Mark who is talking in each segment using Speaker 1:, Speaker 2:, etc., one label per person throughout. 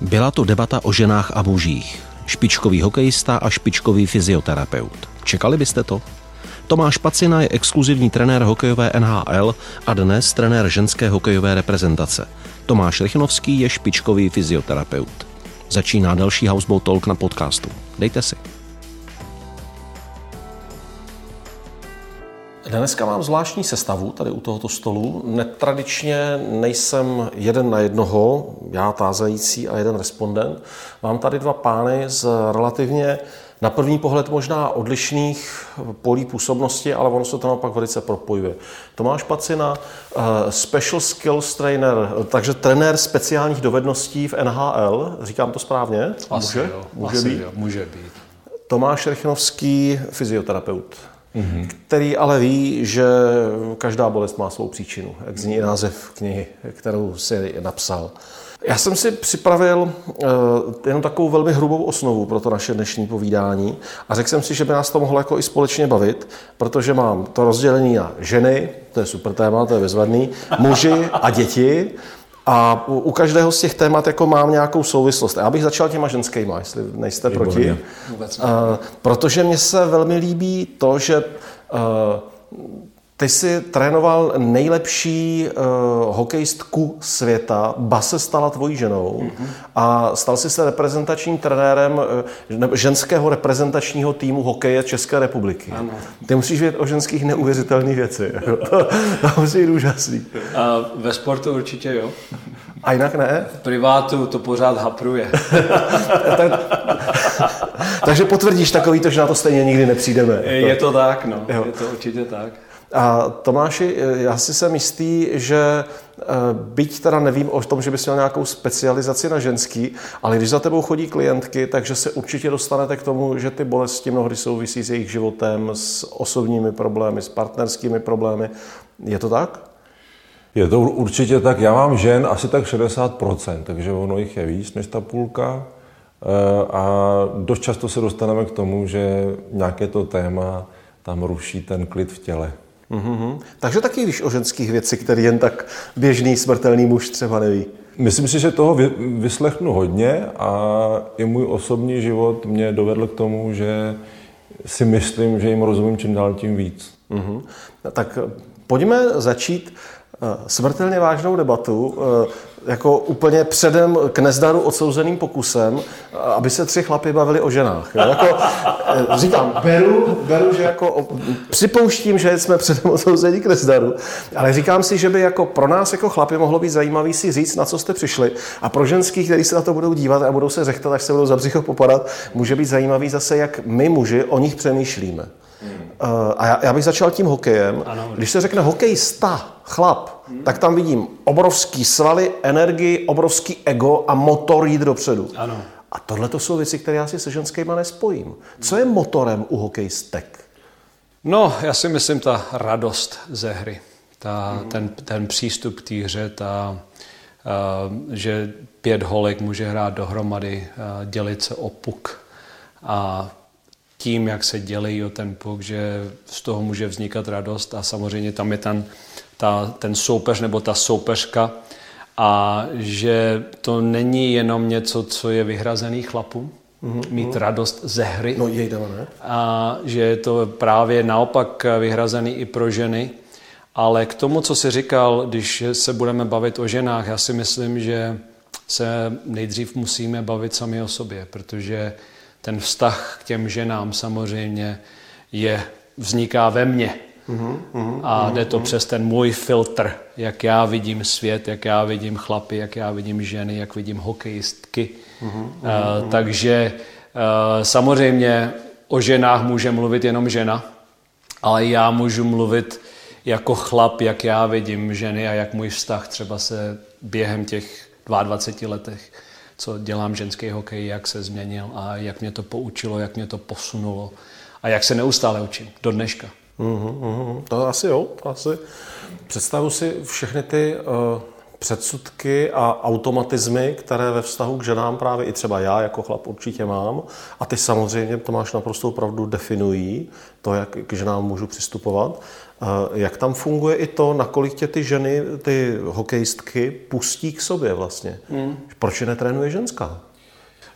Speaker 1: Byla to debata o ženách a mužích. Špičkový hokejista a špičkový fyzioterapeut. Čekali byste to? Tomáš Pacina je exkluzivní trenér hokejové NHL a dnes trenér ženské hokejové reprezentace. Tomáš Rychnovský je špičkový fyzioterapeut. Začíná další Houseboat Talk na podcastu. Dejte si. Dneska mám zvláštní sestavu tady u tohoto stolu. Netradičně nejsem jeden na jednoho, já tázající a jeden respondent. Mám tady dva pány z relativně na první pohled možná odlišných polí působnosti, ale ono se to naopak velice propojuje. Tomáš Pacina, uh, Special Skills Trainer, takže trenér speciálních dovedností v NHL, říkám to správně?
Speaker 2: Asi může? Jo, může asi být? Jo, může být.
Speaker 1: Tomáš Rychnovský, fyzioterapeut mm-hmm. který ale ví, že každá bolest má svou příčinu, jak zní název knihy, kterou si napsal. Já jsem si připravil uh, jenom takovou velmi hrubou osnovu pro to naše dnešní povídání a řekl jsem si, že by nás to mohlo jako i společně bavit, protože mám to rozdělení na ženy, to je super téma, to je bezvadný, muži a děti a u každého z těch témat jako mám nějakou souvislost. Já bych začal těma ženskýma, jestli nejste proti. Vůbec uh, protože mně se velmi líbí to, že uh, ty jsi trénoval nejlepší uh, hokejistku světa, ba se stala tvojí ženou mm-hmm. a stal jsi se reprezentačním trenérem uh, ženského reprezentačního týmu hokeje České republiky. Ano. Ty musíš vědět o ženských neuvěřitelných věci. to, to musí být úžasný.
Speaker 2: A ve sportu určitě jo.
Speaker 1: A jinak ne?
Speaker 2: V privátu to pořád hapruje.
Speaker 1: Takže potvrdíš takový to, že na to stejně nikdy nepřijdeme.
Speaker 2: Je to tak, no. Jo. Je to určitě tak.
Speaker 1: A Tomáši, já si jsem jistý, že eh, byť teda nevím o tom, že bys měl nějakou specializaci na ženský, ale když za tebou chodí klientky, takže se určitě dostanete k tomu, že ty bolesti mnohdy souvisí s jejich životem, s osobními problémy, s partnerskými problémy. Je to tak?
Speaker 3: Je to určitě tak. Já mám žen asi tak 60%, takže ono jich je víc než ta půlka. Eh, a dost často se dostaneme k tomu, že nějaké to téma tam ruší ten klid v těle.
Speaker 1: Mm-hmm. Takže taky víš o ženských věci, které jen tak běžný smrtelný muž třeba neví.
Speaker 3: Myslím si, že toho vyslechnu hodně a i můj osobní život mě dovedl k tomu, že si myslím, že jim rozumím čím dál tím víc. Mm-hmm.
Speaker 1: Tak pojďme začít Eh, smrtelně vážnou debatu, eh, jako úplně předem k nezdaru odsouzeným pokusem, eh, aby se tři chlapy bavili o ženách. Jako, říkám, beru, beru, že jako připouštím, že jsme předem odsouzení k nezdaru, ale říkám si, že by jako pro nás jako chlapy mohlo být zajímavý si říct, na co jste přišli a pro ženský, kteří se na to budou dívat a budou se řechtat, až se budou za břicho popadat, může být zajímavý zase, jak my muži o nich přemýšlíme. Hmm. A já, já bych začal tím hokejem. Ano, Když se řekne hokejista, chlap, hmm. tak tam vidím obrovský svaly, energii, obrovský ego a motor jít dopředu. Ano. A tohle to jsou věci, které já si se ženskýma nespojím. Co je motorem u hokejistek?
Speaker 2: No, já si myslím ta radost ze hry. Ta, hmm. ten, ten přístup k té hře, ta, uh, že pět holek může hrát dohromady, uh, dělit se o puk a tím, jak se dělí o ten puk, že z toho může vznikat radost a samozřejmě tam je ten, ta, ten soupeř nebo ta soupeřka a že to není jenom něco, co je vyhrazený chlapům, mm-hmm. mít radost ze hry.
Speaker 1: No jej ne?
Speaker 2: A že je to právě naopak vyhrazený i pro ženy. Ale k tomu, co jsi říkal, když se budeme bavit o ženách, já si myslím, že se nejdřív musíme bavit sami o sobě, protože ten vztah k těm ženám samozřejmě je, vzniká ve mně. Uhum, uhum, a jde to uhum. přes ten můj filtr, jak já vidím svět, jak já vidím chlapy, jak já vidím ženy, jak vidím hokejistky. Uhum, uhum, uh, takže uh, samozřejmě o ženách může mluvit jenom žena, ale já můžu mluvit jako chlap, jak já vidím ženy a jak můj vztah třeba se během těch 22 letech co dělám ženský hokej, jak se změnil a jak mě to poučilo, jak mě to posunulo a jak se neustále učím do dneška.
Speaker 1: Mm-hmm, to asi jo, asi. Představu si všechny ty uh, předsudky a automatizmy, které ve vztahu k ženám právě i třeba já jako chlap určitě mám. A ty samozřejmě, to máš naprostou pravdu, definují to, jak k ženám můžu přistupovat. Jak tam funguje i to, nakolik tě ty ženy, ty hokejistky, pustí k sobě vlastně? Hmm. Proč je netrénuje ženská?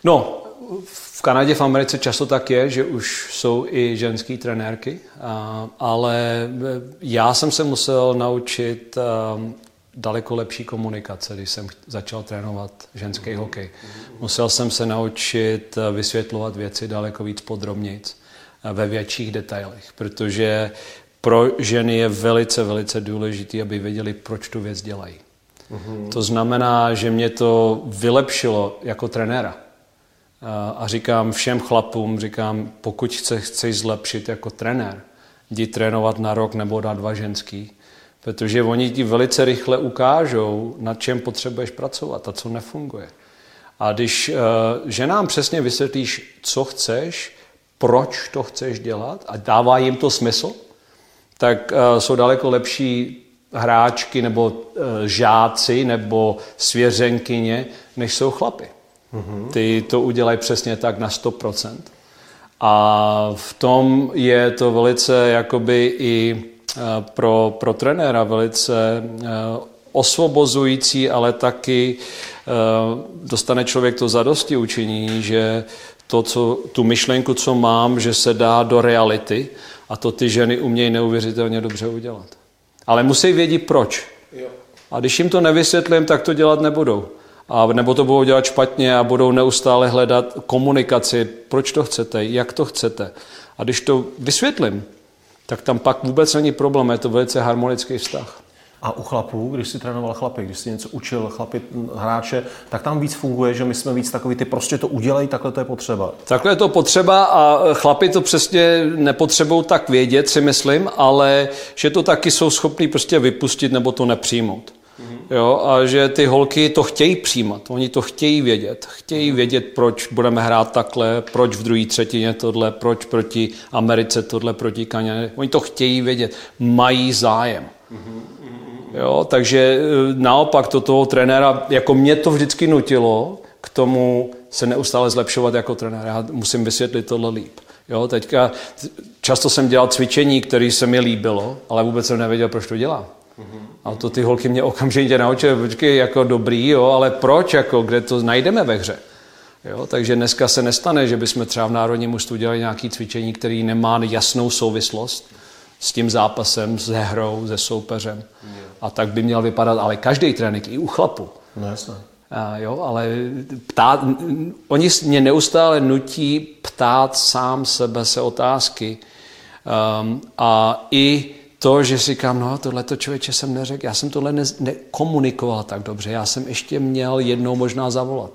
Speaker 2: No, v Kanadě, v Americe často tak je, že už jsou i ženské trenérky, ale já jsem se musel naučit daleko lepší komunikace, když jsem začal trénovat ženský hokej. Musel jsem se naučit vysvětlovat věci daleko víc podrobnic ve větších detailech, protože pro ženy je velice, velice důležité, aby věděli, proč tu věc dělají. Mm-hmm. To znamená, že mě to vylepšilo jako trenéra. A říkám všem chlapům, říkám, pokud chce, chceš zlepšit jako trenér, jdi trénovat na rok nebo na dva ženský, protože oni ti velice rychle ukážou, na čem potřebuješ pracovat a co nefunguje. A když uh, ženám přesně vysvětlíš, co chceš, proč to chceš dělat a dává jim to smysl, tak uh, jsou daleko lepší hráčky nebo uh, žáci nebo svěřenkyně, než jsou chlapy. Mm-hmm. Ty to udělají přesně tak na 100%. A v tom je to velice jakoby i eh, pro, pro trenéra velice eh, osvobozující, ale taky eh, dostane člověk to zadosti učiní, že to, co, tu myšlenku, co mám, že se dá do reality a to ty ženy umějí neuvěřitelně dobře udělat. Ale musí vědět proč. A když jim to nevysvětlím, tak to dělat nebudou a nebo to budou dělat špatně a budou neustále hledat komunikaci, proč to chcete, jak to chcete. A když to vysvětlím, tak tam pak vůbec není problém, je to velice harmonický vztah.
Speaker 1: A u chlapů, když si trénoval chlapy, když si něco učil chlapy, hráče, tak tam víc funguje, že my jsme víc takový, ty prostě to udělají, takhle to je potřeba.
Speaker 2: Takhle je to potřeba a chlapy to přesně nepotřebují tak vědět, si myslím, ale že to taky jsou schopní prostě vypustit nebo to nepřijmout. Jo, a že ty holky to chtějí přijímat, oni to chtějí vědět. Chtějí vědět, proč budeme hrát takhle, proč v druhé třetině tohle, proč proti Americe tohle, proti Kaně. Oni to chtějí vědět, mají zájem. Jo, takže e, naopak to toho trenéra, jako mě to vždycky nutilo k tomu se neustále zlepšovat jako trenér. Já musím vysvětlit tohle líp. Jo, teďka často jsem dělal cvičení, které se mi líbilo, ale vůbec jsem nevěděl, proč to dělám. A to ty holky mě okamžitě naučily, počkej, jako dobrý, jo, ale proč, jako, kde to najdeme ve hře? Jo, takže dneska se nestane, že bychom třeba v Národním mužstvu dělali nějaké cvičení, který nemá jasnou souvislost s tím zápasem, s hrou, se soupeřem. A tak by měl vypadat ale každý trénink, i u chlapu.
Speaker 1: No jasně.
Speaker 2: A jo, ale ptát, oni mě neustále nutí ptát sám sebe se otázky. Um, a i to, že si říkám, no tohle to člověče jsem neřekl, já jsem tohle ne, nekomunikoval tak dobře, já jsem ještě měl jednou možná zavolat.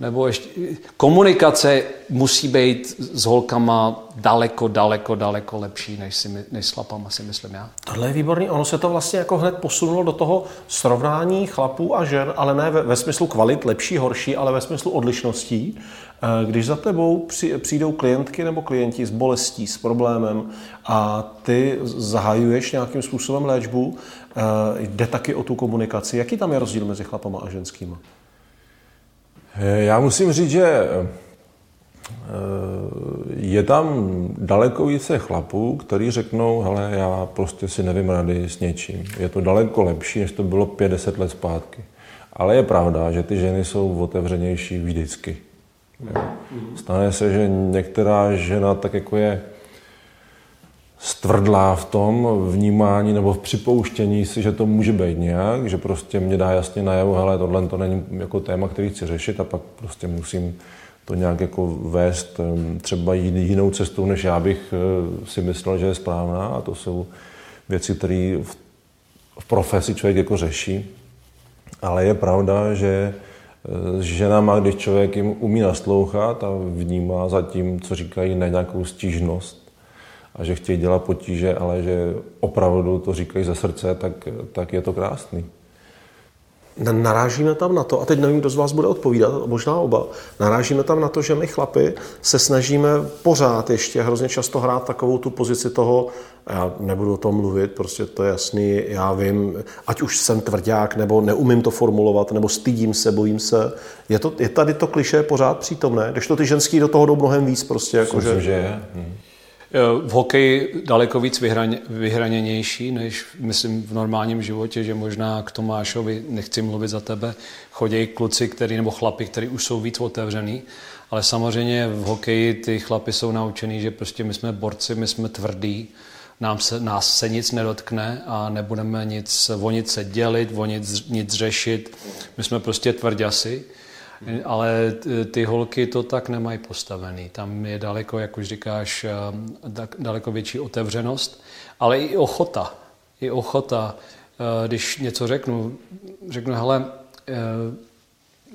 Speaker 2: Nebo ještě, komunikace musí být s holkama daleko, daleko, daleko lepší, než, si, než s chlapama, si myslím já.
Speaker 1: Tohle je výborný. Ono se to vlastně jako hned posunulo do toho srovnání chlapů a žen, ale ne ve, ve smyslu kvalit, lepší, horší, ale ve smyslu odlišností. Eh, když za tebou přijdou klientky nebo klienti s bolestí, s problémem a ty zahajuješ nějakým způsobem léčbu, eh, jde taky o tu komunikaci. Jaký tam je rozdíl mezi chlapama a ženskými?
Speaker 3: Eh, já musím říct, že je tam daleko více chlapů, kteří řeknou, hele, já prostě si nevím rady s něčím. Je to daleko lepší, než to bylo 50 let zpátky. Ale je pravda, že ty ženy jsou otevřenější vždycky. Stane se, že některá žena tak jako je stvrdlá v tom vnímání nebo v připouštění si, že to může být nějak, že prostě mě dá jasně najevo, hele, tohle to není jako téma, který chci řešit a pak prostě musím to nějak jako vést třeba jinou cestou, než já bych eh, si myslel, že je správná a to jsou věci, které v, v profesi člověk jako řeší. Ale je pravda, že s ženama, když člověk jim umí naslouchat a vnímá za tím, co říkají, na nějakou stížnost a že chtějí dělat potíže, ale že opravdu to říkají ze srdce, tak, tak je to krásný.
Speaker 1: narážíme tam na to, a teď nevím, kdo z vás bude odpovídat, možná oba, narážíme tam na to, že my chlapi se snažíme pořád ještě hrozně často hrát takovou tu pozici toho, já nebudu o tom mluvit, prostě to je jasný, já vím, ať už jsem tvrdák, nebo neumím to formulovat, nebo stydím se, bojím se. Je, to, je tady to kliše pořád přítomné, když to ty ženský do toho jdou mnohem víc prostě. Jako
Speaker 3: Myslím,
Speaker 1: že...
Speaker 3: že je. Hm.
Speaker 2: V hokeji daleko víc vyhraně, vyhraněnější, než myslím v normálním životě, že možná k Tomášovi, nechci mluvit za tebe, chodí kluci, který, nebo chlapi, kteří už jsou víc otevřený, ale samozřejmě v hokeji ty chlapi jsou naučený, že prostě my jsme borci, my jsme tvrdí, nám se, nás se nic nedotkne a nebudeme nic, o nic se dělit, o nic, nic řešit. My jsme prostě tvrděsi. Ale ty holky to tak nemají postavený. Tam je daleko, jak už říkáš, eh, daleko větší otevřenost, ale i ochota. I ochota, eh, když něco řeknu, řeknu, hele, eh,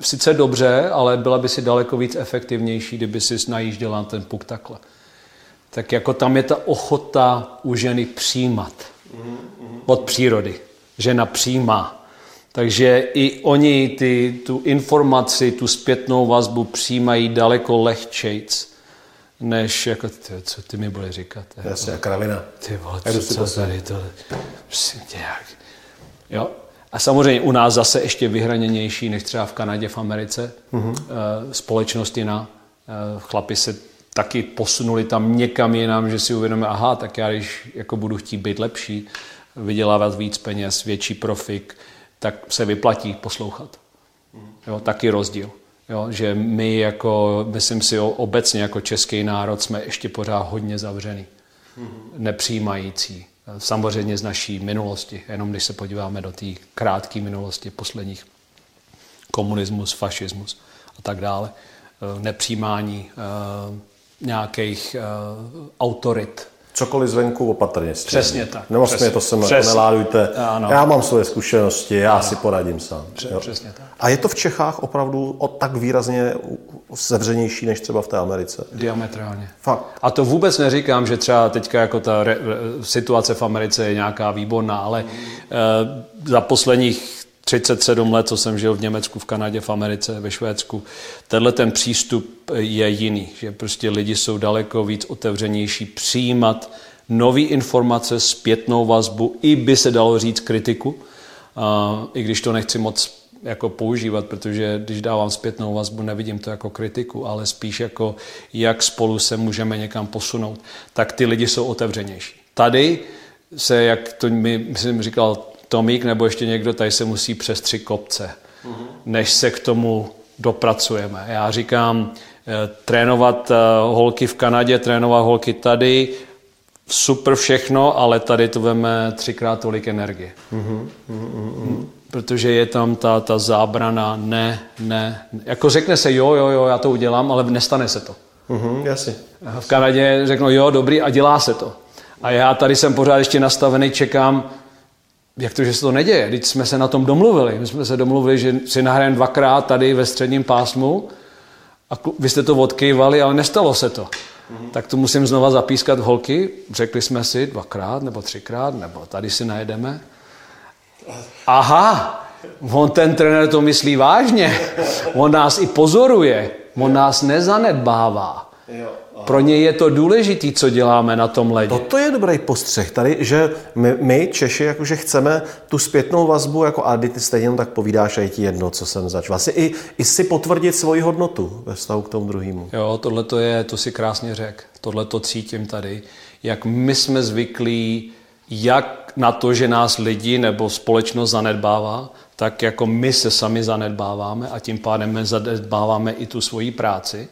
Speaker 2: sice dobře, ale byla by si daleko víc efektivnější, kdyby si najížděla ten puk takhle. Tak jako tam je ta ochota u ženy přijímat od přírody. Žena přijímá takže i oni ty, tu informaci, tu zpětnou vazbu přijímají daleko lehčejc, než jako, ty, co ty mi bude říkat.
Speaker 1: Jasně, jako, kravina.
Speaker 2: Ty vole, co, co tady to, prostě nějak. Jo? A samozřejmě u nás zase ještě vyhraněnější než třeba v Kanadě, v Americe. Mm-hmm. Společnost jiná. Eh, chlapi se taky posunuli tam někam jinam, že si uvědomí, aha, tak já když jako budu chtít být lepší, vydělávat víc peněz, větší profik, tak se vyplatí poslouchat. Jo, taky rozdíl. Jo, že my jako, myslím si obecně jako český národ jsme ještě pořád hodně zavřený, nepřijímající. Samozřejmě z naší minulosti, jenom když se podíváme do té krátké minulosti posledních komunismus, fašismus a tak dále, nepřijímání uh, nějakých uh, autorit,
Speaker 1: Cokoliv zvenku opatrně s
Speaker 2: Přesně tak.
Speaker 1: Nebo přesně, to se přesně. neládujte.
Speaker 2: Ano.
Speaker 1: Já mám svoje zkušenosti, já ano. si poradím sám.
Speaker 2: Pře- Přesně tak.
Speaker 1: A je to v Čechách opravdu o tak výrazně sevřenější než třeba v té Americe?
Speaker 2: Diametrálně.
Speaker 1: Fakt.
Speaker 2: A to vůbec neříkám, že třeba teďka jako ta re- situace v Americe je nějaká výborná, ale mm. uh, za posledních 37 let, co jsem žil v Německu, v Kanadě, v Americe, ve Švédsku, tenhle ten přístup je jiný, že prostě lidi jsou daleko víc otevřenější přijímat nové informace, zpětnou vazbu, i by se dalo říct kritiku, i když to nechci moc jako používat, protože když dávám zpětnou vazbu, nevidím to jako kritiku, ale spíš jako jak spolu se můžeme někam posunout, tak ty lidi jsou otevřenější. Tady se, jak to mi, myslím, říkal Tomík nebo ještě někdo, tady se musí přes tři kopce, než se k tomu dopracujeme. Já říkám, eh, trénovat eh, holky v Kanadě, trénovat holky tady, super všechno, ale tady to veme třikrát tolik energie. Mm-hmm, mm-hmm. Protože je tam ta, ta zábrana, ne, ne. Jako řekne se, jo, jo, jo, já to udělám, ale nestane se to.
Speaker 1: Mm-hmm, jasně.
Speaker 2: V Kanadě řeknou, jo, dobrý, a dělá se to. A já tady jsem pořád ještě nastavený, čekám, jak to, že se to neděje? Teď jsme se na tom domluvili. My jsme se domluvili, že si nahrajeme dvakrát tady ve středním pásmu a vy jste to odkývali, ale nestalo se to. Mm-hmm. Tak to musím znova zapískat holky. Řekli jsme si dvakrát nebo třikrát, nebo tady si najedeme. Aha, on ten trenér to myslí vážně. On nás i pozoruje. On nás nezanedbává. Jo. Pro ně je to důležitý, co děláme na tom ledě.
Speaker 1: Toto je dobrý postřeh tady, že my, my Češi, jakože chceme tu zpětnou vazbu, jako a ty stejně tak povídáš a je ti jedno, co jsem zač. Vlastně i, i si potvrdit svoji hodnotu ve vztahu k tomu druhému.
Speaker 2: Jo, tohle to je, to si krásně řek. Tohle to cítím tady. Jak my jsme zvyklí, jak na to, že nás lidi nebo společnost zanedbává, tak jako my se sami zanedbáváme a tím pádem my zanedbáváme i tu svoji práci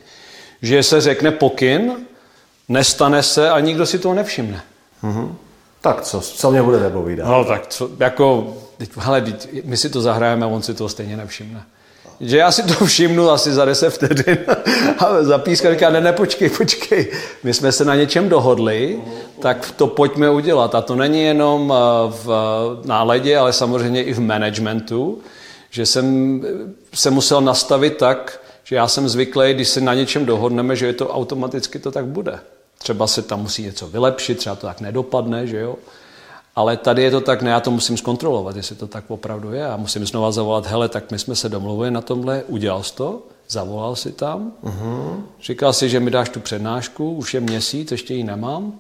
Speaker 2: že se řekne pokyn, nestane se a nikdo si toho nevšimne.
Speaker 1: Mm-hmm. Tak co, co mě bude povídat?
Speaker 2: No tak co, jako, hele, my si to zahrajeme, on si toho stejně nevšimne. Že já si to všimnu asi za 10 vteřin a zapískal, říká, ne, ne, počkej, počkej, my jsme se na něčem dohodli, tak to pojďme udělat. A to není jenom eh, v náledě, ale samozřejmě i v managementu, že jsem se musel nastavit tak, že já jsem zvyklý, když se na něčem dohodneme, že je to automaticky to tak bude. Třeba se tam musí něco vylepšit, třeba to tak nedopadne, že jo. Ale tady je to tak, ne, já to musím zkontrolovat, jestli to tak opravdu je. Já musím znova zavolat, hele, tak my jsme se domluvili na tomhle, udělal jsi to, zavolal si tam, uh-huh. říkal si, že mi dáš tu přednášku, už je měsíc, ještě ji nemám,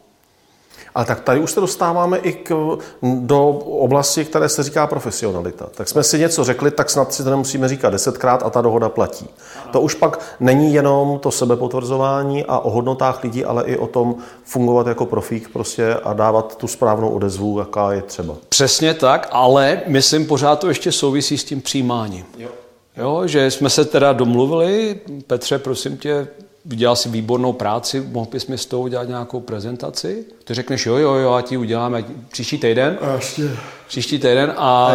Speaker 1: ale tak tady už se dostáváme i k, do oblasti, které se říká profesionalita. Tak jsme si něco řekli, tak snad si to nemusíme říkat desetkrát a ta dohoda platí. Ano. To už pak není jenom to sebepotvrzování a o hodnotách lidí, ale i o tom fungovat jako profík prostě a dávat tu správnou odezvu, jaká je třeba.
Speaker 2: Přesně tak, ale myslím pořád to ještě souvisí s tím přijímáním. Jo. Jo, že jsme se teda domluvili, Petře, prosím tě, udělal si výbornou práci, mohl bys mi s tou udělat nějakou prezentaci? Ty řekneš, jo, jo, jo, a ti uděláme příští týden.
Speaker 1: Ještě.
Speaker 2: Příští týden a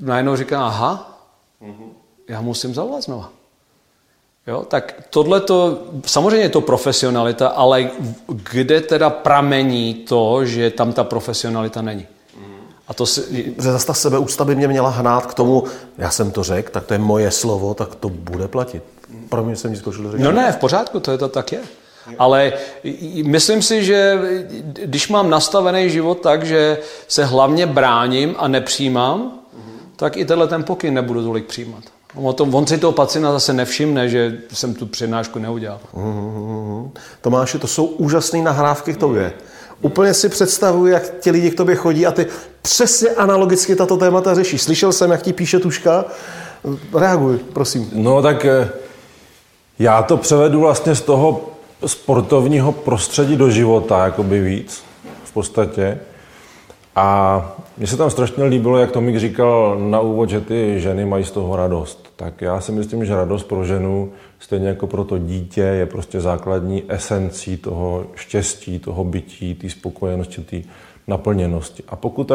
Speaker 2: najednou říká, aha, mm-hmm. já musím zavolat znova. Jo, tak tohle to, samozřejmě je to profesionalita, ale kde teda pramení to, že tam ta profesionalita není?
Speaker 1: A to si... Že zase ta sebeústa by mě měla hnát k tomu, já jsem to řekl, tak to je moje slovo, tak to bude platit. Pro mě jsem ti skočil
Speaker 2: No ne, v pořádku, to je to tak je. Ale myslím si, že když mám nastavený život tak, že se hlavně bráním a nepřijímám, tak i tenhle ten pokyn nebudu tolik přijímat. On, to, on si toho pacienta zase nevšimne, že jsem tu přednášku neudělal.
Speaker 1: Mm-hmm. Tomáši, to jsou úžasné nahrávky k tobě. Úplně si představuji, jak ti lidi k tobě chodí a ty přesně analogicky tato témata řešíš. Slyšel jsem, jak ti píše Tuška. Reaguj, prosím.
Speaker 3: No tak eh, já to převedu vlastně z toho sportovního prostředí do života, jakoby víc v podstatě. A mně se tam strašně líbilo, jak Tomík říkal na úvod, že ty ženy mají z toho radost. Tak já si myslím, že radost pro ženu, stejně jako pro to dítě, je prostě základní esencí toho štěstí, toho bytí, té spokojenosti, té naplněnosti. A pokud ta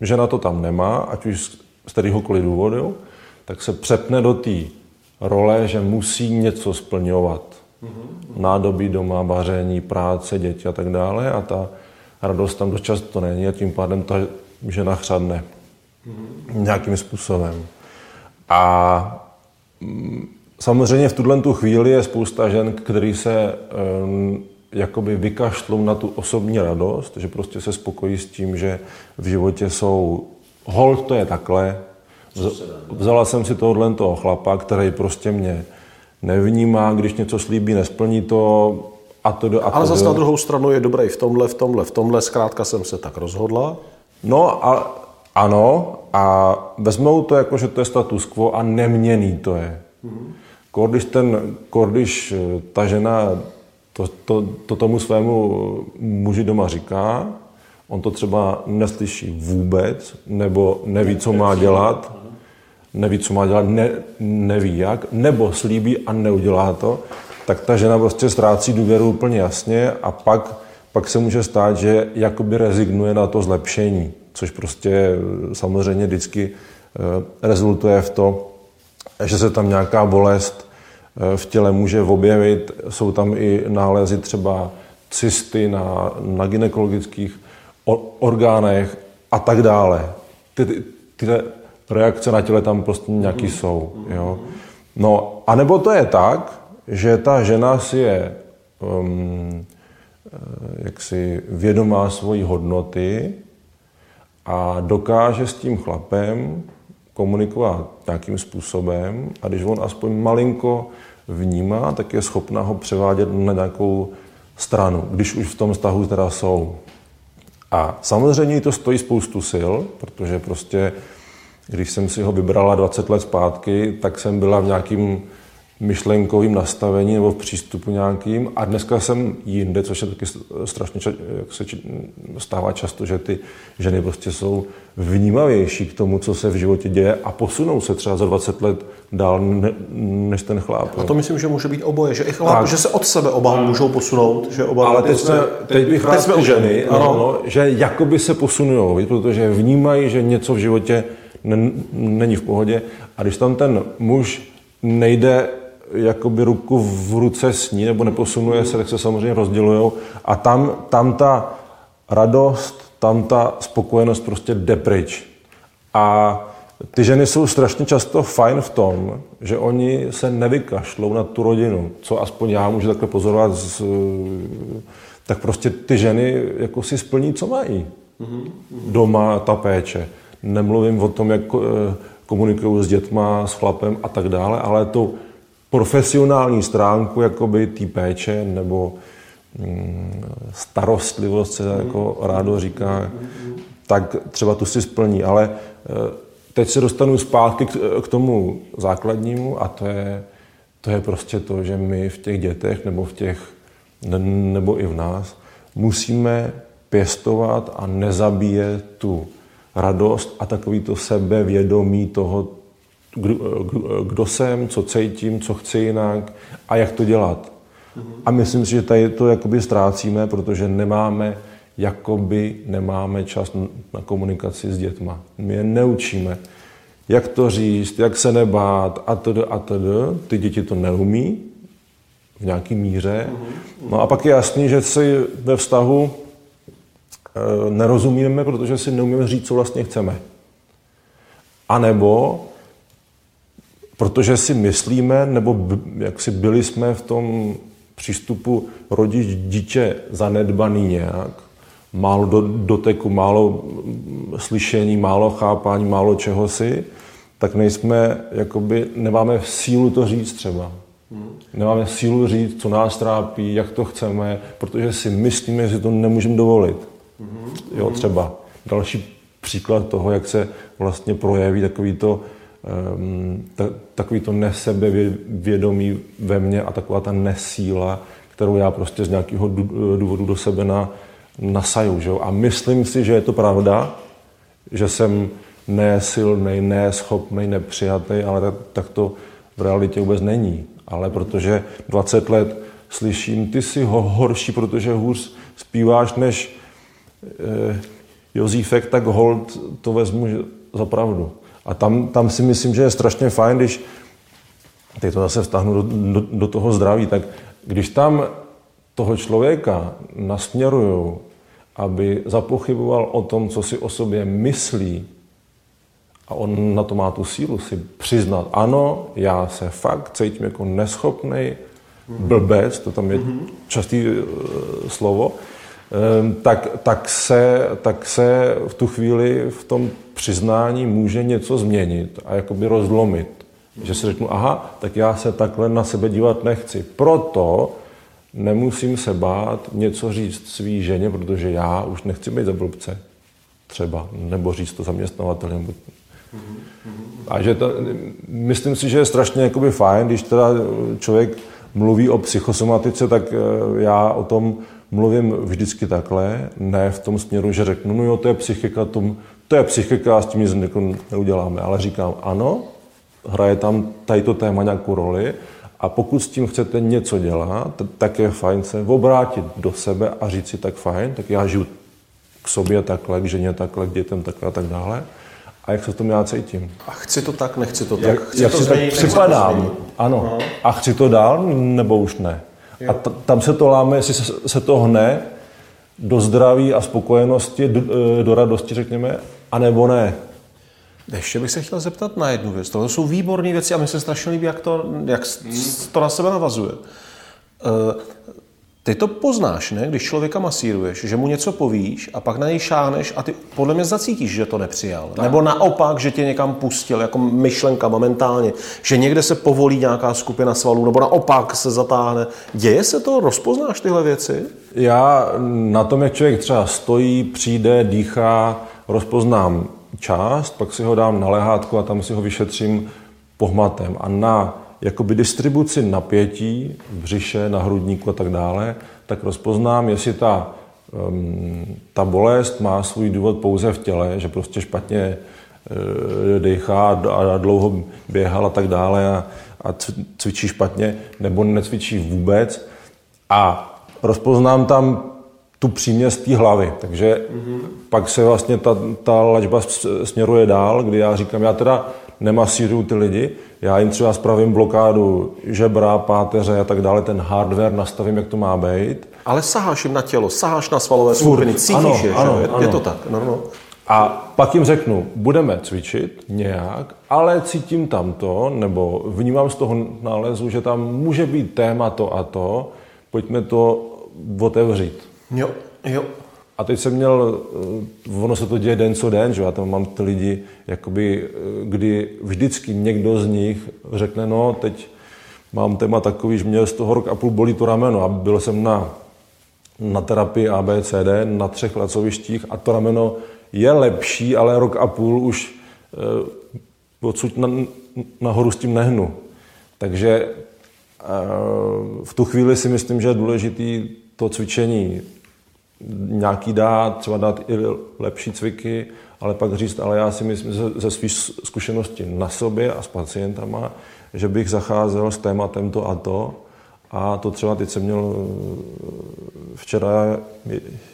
Speaker 3: žena to tam nemá, ať už z kteréhokoliv důvodu, tak se přepne do té role, že musí něco splňovat. Mm-hmm. Nádobí doma, vaření, práce, děti a tak dále. A ta radost tam dost často není a tím pádem ta žena chřadne mm-hmm. nějakým způsobem. A mm, samozřejmě v tuhle tu chvíli je spousta žen, který se um, jakoby vykašlou na tu osobní radost, že prostě se spokojí s tím, že v životě jsou hold, to je takhle, Vzala jsem si tohohle toho chlapa, který prostě mě nevnímá, když něco slíbí, nesplní to a to a to
Speaker 1: Ale zase na druhou stranu je dobrý v tomhle, v tomhle, v tomhle, zkrátka jsem se tak rozhodla.
Speaker 3: No a ano, a vezmou to jako, že to je status quo a neměný to je. Mm-hmm. Když, ten, když eh, ta žena to, to, to tomu svému muži doma říká, on to třeba neslyší vůbec, nebo neví, co má dělat, neví, co má dělat, ne, neví jak, nebo slíbí a neudělá to, tak ta žena prostě ztrácí důvěru úplně jasně a pak, pak se může stát, že jakoby rezignuje na to zlepšení, což prostě eh, samozřejmě vždycky eh, rezultuje v to, že se tam nějaká bolest eh, v těle může objevit. Jsou tam i nálezy třeba cysty na, na gynekologických orgánech a tak dále. Ty, ty reakce na těle tam prostě nějaký mm. jsou. Jo. No, anebo to je tak, že ta žena si je um, jaksi vědomá svojí hodnoty a dokáže s tím chlapem komunikovat nějakým způsobem a když on aspoň malinko vnímá, tak je schopná ho převádět na nějakou stranu, když už v tom vztahu teda jsou. A samozřejmě to stojí spoustu sil, protože prostě když jsem si ho vybrala 20 let zpátky, tak jsem byla v nějakým myšlenkovým nastavení nebo v přístupu nějakým a dneska jsem jinde, což je taky strašně, jak se stává často, že ty ženy prostě jsou vnímavější k tomu, co se v životě děje a posunou se třeba za 20 let dál ne, než ten chlap.
Speaker 1: A to myslím, že může být oboje, že i chlap, že se od sebe oba můžou posunout. Že oba
Speaker 3: Ale teď, jsme, teď bych teď jsme u ženy, ano. No, že jakoby se posunují, protože vnímají, že něco v životě není v pohodě. A když tam ten muž nejde jakoby ruku v ruce s ní, nebo neposunuje se, tak se samozřejmě rozdělují. A tam, tam ta radost, tam ta spokojenost prostě jde pryč. A ty ženy jsou strašně často fajn v tom, že oni se nevykašlou na tu rodinu, co aspoň já můžu takhle pozorovat, z, tak prostě ty ženy jako si splní, co mají. Doma ta péče. Nemluvím o tom, jak eh, komunikuju s dětma, s chlapem a tak dále, ale tu profesionální stránku jakoby té péče nebo mm, starostlivost se jako rádo říká, tak třeba tu si splní. Ale eh, teď se dostanu zpátky k, k tomu základnímu a to je, to je prostě to, že my v těch dětech nebo v těch, nebo i v nás musíme pěstovat a nezabíjet tu radost a takový to sebevědomí toho, kdo, kdo jsem, co cítím, co chci jinak a jak to dělat. A myslím si, že tady to jakoby ztrácíme, protože nemáme jakoby nemáme čas na komunikaci s dětma. My je neučíme, jak to říct, jak se nebát a td. a td. Ty děti to neumí v nějaký míře. No a pak je jasný, že si ve vztahu nerozumíme, protože si neumíme říct, co vlastně chceme. A nebo protože si myslíme, nebo jak si byli jsme v tom přístupu rodič dítě zanedbaný nějak, málo do, doteku, málo slyšení, málo chápání, málo čeho si, tak nejsme, jakoby, nemáme sílu to říct třeba. Nemáme sílu říct, co nás trápí, jak to chceme, protože si myslíme, že to nemůžeme dovolit. Jo, třeba další příklad toho, jak se vlastně projeví takový to, um, ta, takový to nesebevědomí ve mně a taková ta nesíla, kterou já prostě z nějakého důvodu do sebe na, nasaju. Že? A myslím si, že je to pravda, že jsem nesilný, neschopný, nepřijatý, ale tak, tak to v realitě vůbec není. Ale protože 20 let slyším, ty jsi ho horší, protože hůř zpíváš než eh, Jozífek, tak hold to vezmu za pravdu. A tam, tam si myslím, že je strašně fajn, když, teď to zase vztahnu do, do, do toho zdraví, tak když tam toho člověka nasměrují, aby zapochyboval o tom, co si o sobě myslí, a on na to má tu sílu si přiznat, ano, já se fakt cítím jako neschopný, blbec, to tam je častý uh, slovo, tak, tak, se, tak se v tu chvíli v tom přiznání může něco změnit a jakoby rozlomit. Že si řeknu, aha, tak já se takhle na sebe dívat nechci. Proto nemusím se bát něco říct svý ženě, protože já už nechci být za blbce třeba, nebo říct to zaměstnavateli. Nebo... A že to, myslím si, že je strašně jakoby fajn, když teda člověk mluví o psychosomatice, tak eh, já o tom mluvím vždycky takhle, ne v tom směru, že řeknu, no jo, to je psychika, tom, to je psychika s tím nic neuděláme, ale říkám, ano, hraje tam tady to téma nějakou roli a pokud s tím chcete něco dělat, tak je fajn se obrátit do sebe a říct si tak fajn, tak já žiju k sobě takhle, k ženě takhle, k dětem takhle a tak dále. A jak se v tom já cítím.
Speaker 1: A chci to tak, nechci to tak.
Speaker 3: Jak,
Speaker 1: chci
Speaker 3: jak
Speaker 1: to
Speaker 3: si tak
Speaker 1: změnit,
Speaker 3: připadám.
Speaker 1: to změnit.
Speaker 3: Ano.
Speaker 1: No.
Speaker 3: A chci to dál, nebo už ne. A t- tam se to láme, jestli se, se to hne do zdraví a spokojenosti, do, eh, do radosti, řekněme, anebo ne.
Speaker 1: Ještě bych se chtěl zeptat na jednu věc. Tohle jsou výborné věci a mi se strašně líbí, jak to, jak to na sebe navazuje. Ty to poznáš, ne? Když člověka masíruješ, že mu něco povíš a pak na něj šáneš a ty podle mě zacítíš, že to nepřijal. Tak. Nebo naopak, že tě někam pustil, jako myšlenka momentálně, že někde se povolí nějaká skupina svalů, nebo naopak se zatáhne. Děje se to? Rozpoznáš tyhle věci?
Speaker 3: Já na tom, jak člověk třeba stojí, přijde, dýchá, rozpoznám část, pak si ho dám na lehátko a tam si ho vyšetřím pohmatem. A na jakoby distribuci napětí v břiše, na hrudníku a tak dále, tak rozpoznám, jestli ta, um, ta bolest má svůj důvod pouze v těle, že prostě špatně uh, dechá a dlouho běhal a tak dále a, a cvičí špatně, nebo necvičí vůbec. A rozpoznám tam tu příměst té hlavy. Takže mm-hmm. pak se vlastně ta, ta lačba směruje dál, kdy já říkám, já teda nemasíruju ty lidi, já jim třeba spravím blokádu žebra, páteře a tak dále, ten hardware nastavím, jak to má být.
Speaker 1: Ale saháš jim na tělo, saháš na svalové skupiny, cítíš
Speaker 3: Ano,
Speaker 1: je, že
Speaker 3: ano,
Speaker 1: je,
Speaker 3: ano.
Speaker 1: je to tak. No, no.
Speaker 3: A pak jim řeknu, budeme cvičit nějak, ale cítím tam to, nebo vnímám z toho nálezu, že tam může být téma to a to, pojďme to otevřít.
Speaker 1: Jo, jo.
Speaker 3: A teď jsem měl, eh, ono se to děje den co den, že já tam mám ty lidi, jakoby, eh, kdy vždycky někdo z nich řekne, no teď mám téma takový, že mě z toho rok a půl bolí to rameno. A byl jsem na, na terapii ABCD na třech pracovištích a to rameno je lepší, ale rok a půl už eh, odsud na, nahoru s tím nehnu. Takže eh, v tu chvíli si myslím, že je důležitý to cvičení nějaký dát, třeba dát i lepší cviky, ale pak říct, ale já si myslím ze, ze své zkušenosti na sobě a s pacientama, že bych zacházel s tématem to a to. A to třeba teď jsem měl včera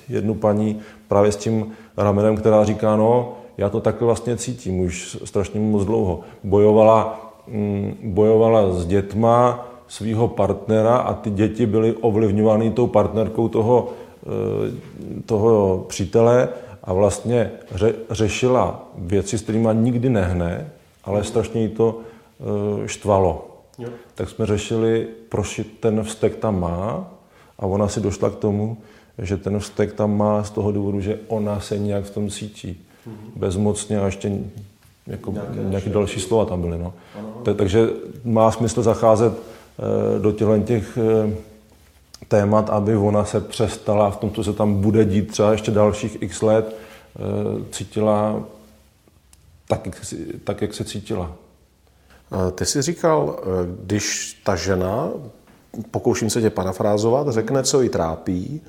Speaker 3: jednu paní právě s tím ramenem, která říká, no, já to takhle vlastně cítím už strašně moc dlouho. Bojovala, mm, bojovala s dětma svého partnera a ty děti byly ovlivňovány tou partnerkou toho, toho přítele a vlastně ře, řešila věci, s kterými nikdy nehne, ale strašně jí to eh, štvalo. Jo. Tak jsme řešili, proč ten vztek tam má a ona si došla k tomu, že ten vztek tam má z toho důvodu, že ona se nějak v tom cítí. Mm-hmm. Bezmocně a ještě jako nějaké, nějaké další slova tam byly. No. Takže má smysl zacházet e, do těchto těch témat, aby ona se přestala v tom, co se tam bude dít třeba ještě dalších x let, e, cítila tak, tak, jak se cítila.
Speaker 1: Ty jsi říkal, když ta žena, pokouším se tě parafrázovat, řekne, co ji trápí,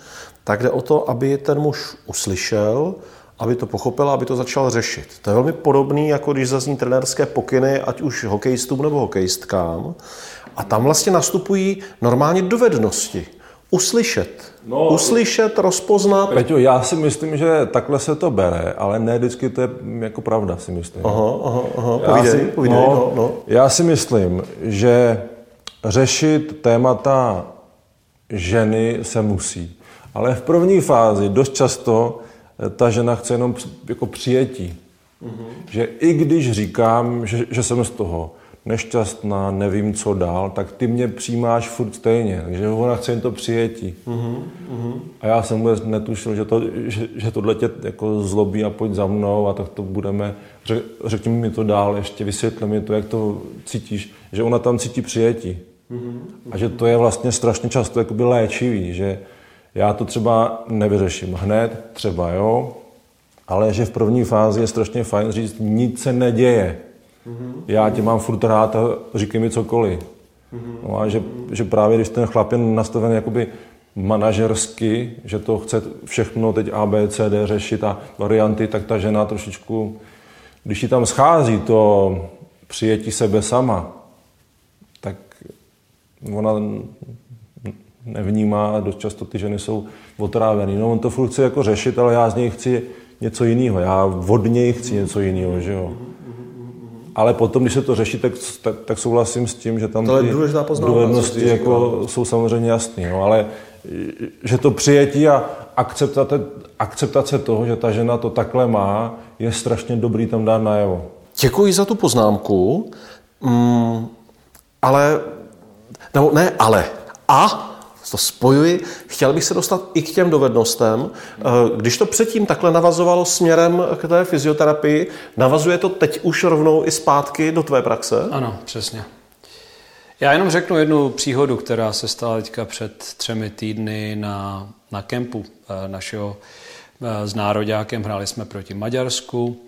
Speaker 1: tak jde o to, aby ten muž uslyšel, aby to pochopil, aby to začal řešit. To je velmi podobný, jako když zazní trenérské pokyny, ať už hokejistům nebo hokejistkám. A tam vlastně nastupují normálně dovednosti. Uslyšet. No, Uslyšet, rozpoznat.
Speaker 3: Peťo, já si myslím, že takhle se to bere, ale ne vždycky to je jako pravda, si myslím.
Speaker 1: Aha, aha, aha. Povídej, já si, povídej, no, no, no.
Speaker 3: Já si myslím, že řešit témata ženy se musí. Ale v první fázi dost často eh, ta žena chce jenom jako přijetí. Mm-hmm. Že i když říkám, že, že jsem z toho nešťastná, nevím, co dál, tak ty mě přijímáš furt stejně. Takže ona chce jen to přijetí. Mm-hmm. A já jsem vůbec netušil, že, to, že, že tohle tě jako zlobí a pojď za mnou a tak to budeme, řek, řekni mi to dál, ještě vysvětli mi to, jak to cítíš. Že ona tam cítí přijetí. Mm-hmm. A že to je vlastně strašně často jakoby léčivý, že já to třeba nevyřeším hned, třeba jo, ale že v první fázi je strašně fajn říct, nic se neděje. Mm-hmm. Já tě mám furt rád a říkej mi cokoliv. Mm-hmm. No a že, že právě když ten chlap je nastaven jakoby manažersky, že to chce všechno teď A, B, C, D řešit a varianty, tak ta žena trošičku, když ji tam schází to přijetí sebe sama, tak ona nevnímá a dost často ty ženy jsou otrávený. No on to furt chce jako řešit, ale já z něj chci něco jiného. Já od něj chci něco jiného, že jo. Ale potom, když se to řeší, tak, tak, tak souhlasím s tím, že tam
Speaker 1: to ty
Speaker 3: dovednosti jako jsou samozřejmě jasné. No, ale že to přijetí a akceptace, akceptace toho, že ta žena to takhle má, je strašně dobrý tam dát najevo.
Speaker 1: Děkuji za tu poznámku, mm, ale, nebo ne ale, a to spojuji, chtěl bych se dostat i k těm dovednostem. Eh, když to předtím takhle navazovalo směrem k té fyzioterapii, navazuje to teď už rovnou i zpátky do tvé praxe?
Speaker 2: Ano, přesně. Já jenom řeknu jednu příhodu, která se stala teďka před třemi týdny na, na kempu eh, našeho eh, s nároďákem. Hráli jsme proti Maďarsku.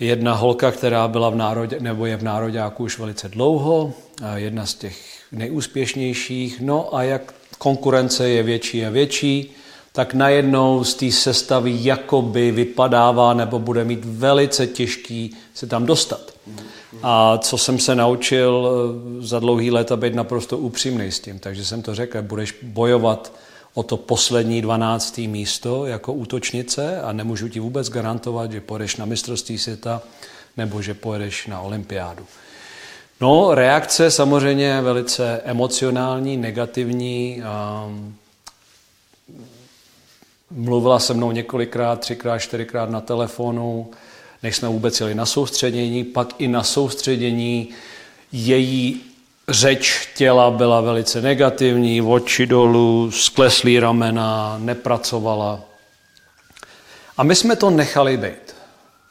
Speaker 2: Jedna holka, která byla v národě, nebo je v nároďáku už velice dlouho, jedna z těch nejúspěšnějších. No a jak konkurence je větší a větší, tak najednou z té sestavy jakoby vypadává nebo bude mít velice těžký se tam dostat. A co jsem se naučil eh, za dlouhý léta být naprosto upřímný s tím, takže jsem to řekl, budeš bojovat o to poslední 12. místo jako útočnice a nemůžu ti vůbec garantovat, že pojedeš na mistrovství světa nebo že pojedeš na olympiádu. No, reakce samozřejmě velice emocionální, negativní. Mluvila se mnou několikrát, třikrát, čtyřikrát na telefonu, než jsme vůbec jeli na soustředění, pak i na soustředění její řeč těla byla velice negativní, oči dolů, skleslý ramena, nepracovala. A my jsme to nechali být.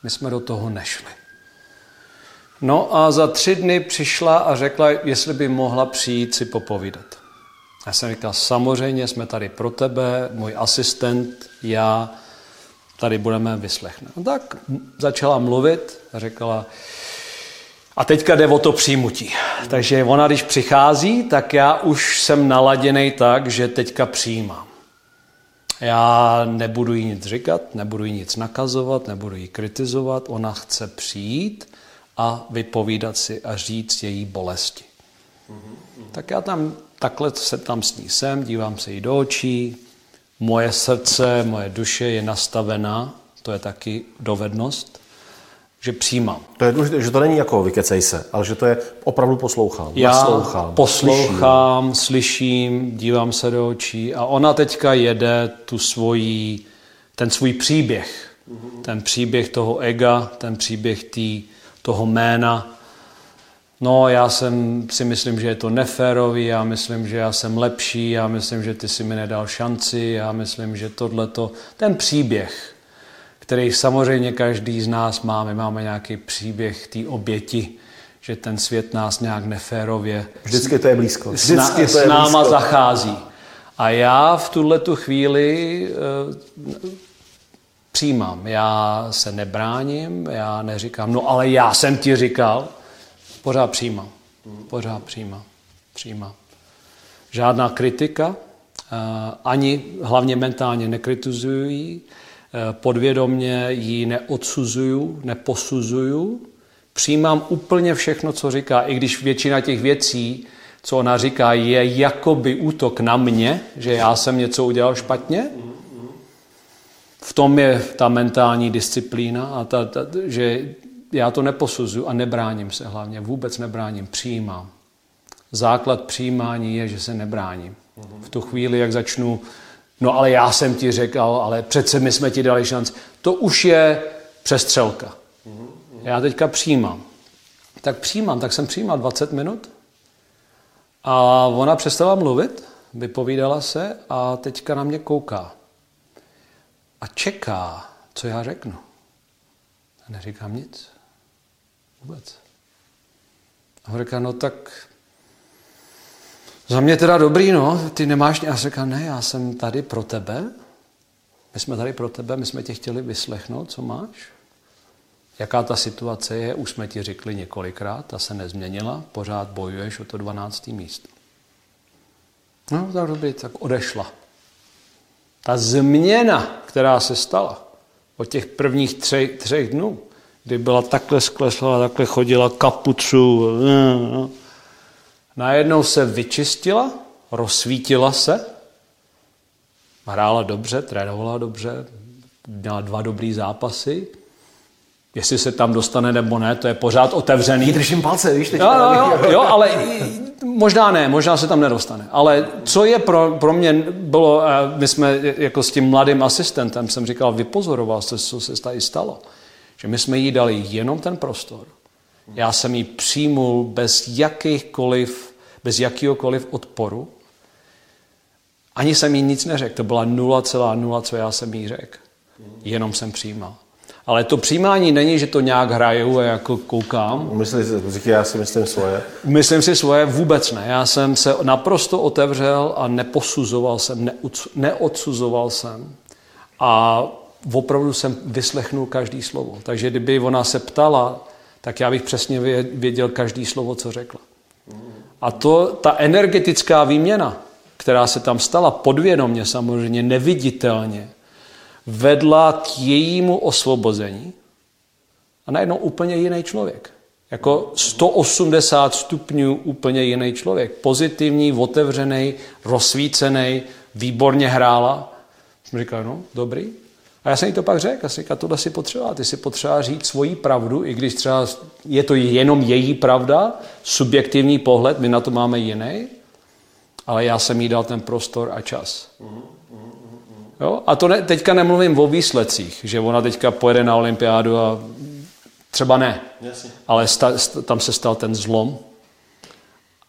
Speaker 2: My jsme do toho nešli. No a za tři dny přišla a řekla, jestli by mohla přijít si popovídat. Já jsem říkal, samozřejmě jsme tady pro tebe, můj asistent, já, tady budeme vyslechnout. No tak začala mluvit a řekla, a teďka jde o to přijímutí. Takže ona, když přichází, tak já už jsem naladěný tak, že teďka přijímám. Já nebudu jí nic říkat, nebudu jí nic nakazovat, nebudu jí kritizovat. Ona chce přijít a vypovídat si a říct její bolesti. Tak já tam takhle se tam s ní jsem, dívám se jí do očí, moje srdce, moje duše je nastavená, to je taky dovednost, že přijímám.
Speaker 1: To je důležité, že to není jako vykecej se, ale že to je opravdu poslouchám.
Speaker 2: Já
Speaker 1: naslouchám,
Speaker 2: poslouchám, slyším. slyším, dívám se do očí a ona teďka jede tu svoji, ten svůj příběh. Mm-hmm. Ten příběh toho ega, ten příběh tý, toho jména. No, já jsem, si myslím, že je to neférový, já myslím, že já jsem lepší, já myslím, že ty si mi nedal šanci, já myslím, že tohleto, ten příběh, který samozřejmě každý z nás má. My máme nějaký příběh té oběti, že ten svět nás nějak neférově
Speaker 1: Vždycky to je blízko.
Speaker 2: Vždycky to je s náma blízko. zachází. A já v tuhle tu chvíli uh, přijímám. Já se nebráním, já neříkám, no ale já jsem ti říkal. Pořád přijímám. Pořád přijímám. Přijímám. Žádná kritika, uh, ani hlavně mentálně nekritizují, Eh, podvědomně ji neodsuzuju, neposuzuju, přijímám úplně všechno, co říká, i když většina těch věcí, co ona říká, je jakoby útok na mě, že já jsem něco udělal špatně. V tom je ta mentální disciplína a ta, ta, že já to neposuzuju a nebráním se hlavně, vůbec nebráním, přijímám. Základ přijímání je, že se nebráním. V tu chvíli, jak začnu No ale já jsem ti řekl, ale přece my jsme ti dali šanci. To už je přestřelka. Já teďka přijímám. Tak přijímám, tak jsem přijímal 20 minut a ona přestala mluvit, vypovídala se a teďka na mě kouká. A čeká, co já řeknu. A neříkám nic. Vůbec. A on říká, no tak za mě teda dobrý, no, ty nemáš... Já říkám, ne, já jsem tady pro tebe. My jsme tady pro tebe, my jsme tě chtěli vyslechnout, co máš. Jaká ta situace je, už jsme ti řekli několikrát, ta se nezměnila, pořád bojuješ o to 12. místo. No, tak dobrý, tak odešla. Ta změna, která se stala od těch prvních třech, třech dnů, kdy byla takhle skleslá, takhle chodila kapucu, no, Najednou se vyčistila, rozsvítila se, hrála dobře, trénovala dobře, měla dva dobrý zápasy. Jestli se tam dostane nebo ne, to je pořád otevřený.
Speaker 1: Držím palce, víš, teď.
Speaker 2: Jo, jo, jo, jo, ale možná ne, možná se tam nedostane. Ale co je pro, pro mě bylo, my jsme jako s tím mladým asistentem, jsem říkal, vypozoroval se, co se tady stalo. Že my jsme jí dali jenom ten prostor já jsem ji přijmul bez jakýchkoliv, bez jakýhokoliv odporu. Ani jsem jí nic neřekl. To byla 0,0, co já jsem jí řekl. Jenom jsem přijímal. Ale to přijímání není, že to nějak hraju a jako koukám.
Speaker 1: Říkaj, já si myslím svoje?
Speaker 2: Myslím si svoje vůbec ne. Já jsem se naprosto otevřel a neposuzoval jsem, neodsuzoval jsem. A opravdu jsem vyslechnul každý slovo. Takže kdyby ona se ptala, tak já bych přesně věděl každý slovo, co řekla. A to, ta energetická výměna, která se tam stala podvědomně, samozřejmě neviditelně, vedla k jejímu osvobození a najednou úplně jiný člověk. Jako 180 stupňů úplně jiný člověk. Pozitivní, otevřený, rozsvícený, výborně hrála. Jsem říkal, no, dobrý, a já jsem jí to pak řekl, já jsem říkal, tohle si potřeba, ty si potřeba říct svoji pravdu, i když třeba je to jenom její pravda, subjektivní pohled, my na to máme jiný, ale já jsem jí dal ten prostor a čas. Jo? A to ne, teďka nemluvím o výsledcích, že ona teďka pojede na olympiádu a třeba ne, Jasně. ale sta, sta, tam se stal ten zlom.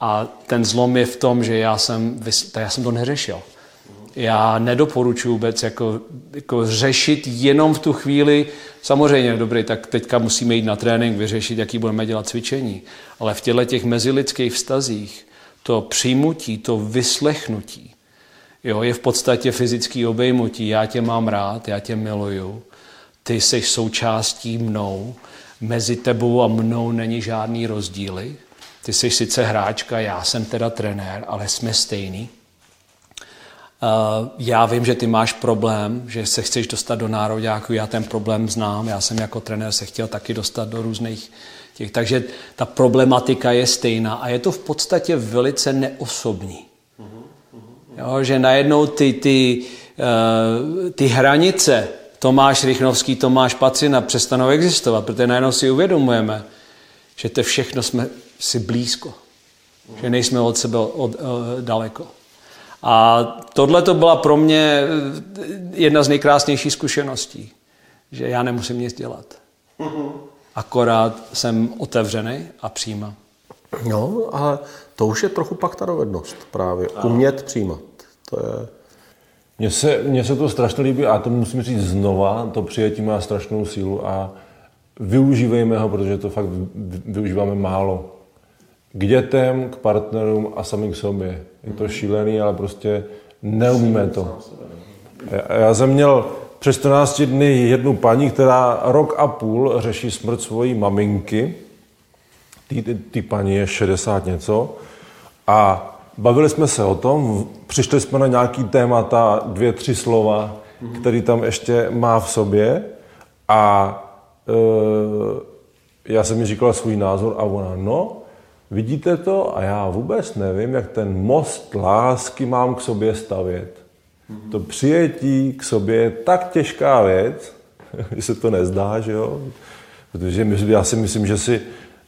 Speaker 2: A ten zlom je v tom, že já jsem, já jsem to neřešil. Já nedoporučuji vůbec jako, jako řešit jenom v tu chvíli, samozřejmě, dobrý, tak teďka musíme jít na trénink, vyřešit, jaký budeme dělat cvičení. Ale v těchto těch mezilidských vztazích to přijmutí, to vyslechnutí, jo, je v podstatě fyzický obejmutí. Já tě mám rád, já tě miluju, ty jsi součástí mnou, mezi tebou a mnou není žádný rozdíly. Ty jsi sice hráčka, já jsem teda trenér, ale jsme stejný. Já vím, že ty máš problém, že se chceš dostat do nároďáku, já ten problém znám, já jsem jako trenér se chtěl taky dostat do různých těch. Takže ta problematika je stejná a je to v podstatě velice neosobní. Jo, že najednou ty, ty, uh, ty hranice Tomáš Rychnovský, Tomáš Pacina přestanou existovat, protože najednou si uvědomujeme, že to všechno jsme si blízko. Že nejsme od sebe od, od, uh, daleko. A tohle to byla pro mě jedna z nejkrásnějších zkušeností, že já nemusím nic dělat. Akorát jsem otevřený a přijímám.
Speaker 1: No, ale to už je trochu pak ta dovednost právě. Umět přijímat. To je...
Speaker 3: Mně se, mně se to strašně líbí a to musím říct znova, to přijetí má strašnou sílu a využívejme ho, protože to fakt využíváme málo. K dětem, k partnerům a samým k sobě. Je to šílený, ale prostě neumíme to. Já jsem měl přes 14 dny jednu paní, která rok a půl řeší smrt svojí maminky. Ty, ty, ty paní je 60 něco. A bavili jsme se o tom, přišli jsme na nějaký témata, dvě, tři slova, který tam ještě má v sobě. A e, já jsem mi říkal svůj názor a ona, no, vidíte to? A já vůbec nevím, jak ten most lásky mám k sobě stavět. To přijetí k sobě je tak těžká věc, že se to nezdá, že jo? Protože já si myslím, že si,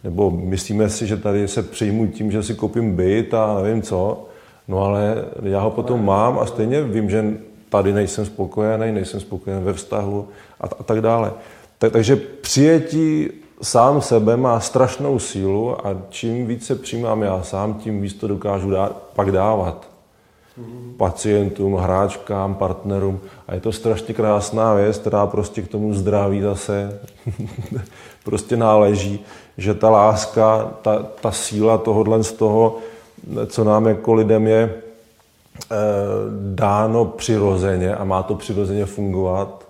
Speaker 3: nebo myslíme si, že tady se přijmu tím, že si koupím byt a nevím co, no ale já ho potom mám a stejně vím, že tady nejsem spokojený, nejsem spokojený ve vztahu a, a tak dále. Tak, takže přijetí sám sebe má strašnou sílu a čím více přijímám já sám, tím víc to dokážu dát, pak dávat pacientům, hráčkám, partnerům. A je to strašně krásná věc, která prostě k tomu zdraví zase prostě náleží, že ta láska, ta, ta síla tohohle z toho, co nám jako lidem je eh, dáno přirozeně a má to přirozeně fungovat,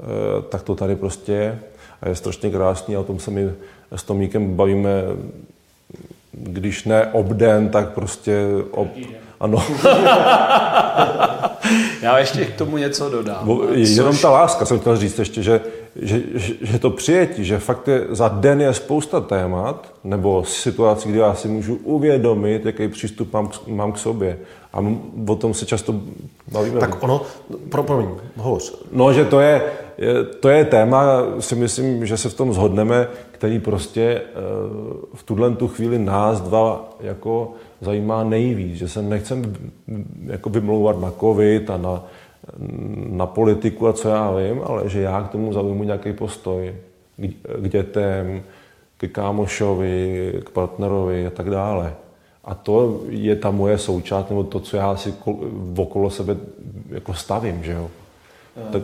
Speaker 3: eh, tak to tady prostě je. A je strašně krásný a o tom se my s Tomíkem bavíme, když ne obden, tak prostě ob, ano.
Speaker 2: Já ještě k tomu něco dodám. Bo,
Speaker 3: jenom ta láska, jsem chtěl říct ještě, že, že, že to přijetí, že fakt je, za den je spousta témat, nebo situací, kdy já si můžu uvědomit, jaký přístup mám, mám k sobě. A o tom se často bavíme.
Speaker 1: Tak ono, pro, promiň, hovoř.
Speaker 3: No, že to je, to je téma, si myslím, že se v tom zhodneme, který prostě eh, v tuhle tu chvíli nás dva jako zajímá nejvíc, že se nechcem jako vymlouvat na covid a na, na politiku a co já vím, ale že já k tomu zaujmu nějaký postoj k dětem, k kámošovi, k partnerovi a tak dále. A to je ta moje součást, nebo to, co já si okolo sebe jako stavím, že jo. Tak,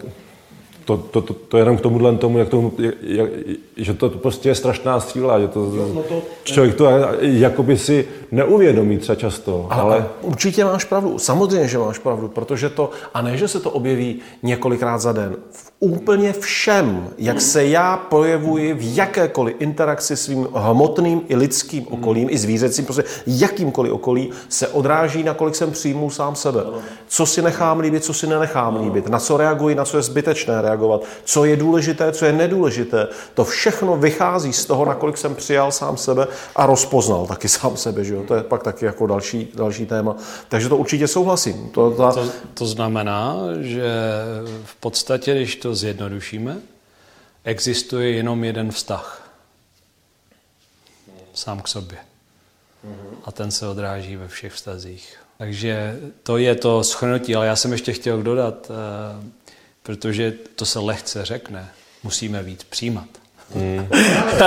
Speaker 3: to, to, to, to jenom k tomuhle tomu, jak to, jak, že to prostě je strašná síla, že to, no to člověk to jakoby si neuvědomí třeba často.
Speaker 1: Ale, ale... Určitě máš pravdu, samozřejmě, že máš pravdu, protože to, a ne, že se to objeví několikrát za den, v úplně všem, jak se já projevuji v jakékoliv interakci s svým hmotným i lidským okolím, i zvířecím, prostě jakýmkoliv okolí, se odráží, nakolik jsem přijmul sám sebe. Co si nechám líbit, co si nenechám líbit, na co reaguji, na co je zbytečné reagovat, co je důležité, co je nedůležité. To všechno vychází z toho, nakolik jsem přijal sám sebe a rozpoznal taky sám sebe. Že jo? To je pak taky jako další, další téma. Takže to určitě souhlasím.
Speaker 2: To, ta... to, to znamená, že v podstatě, když to to zjednodušíme, existuje jenom jeden vztah. Sám k sobě. A ten se odráží ve všech vztazích. Takže to je to schrnutí, ale já jsem ještě chtěl dodat, eh, protože to se lehce řekne, musíme víc přijímat. Hmm.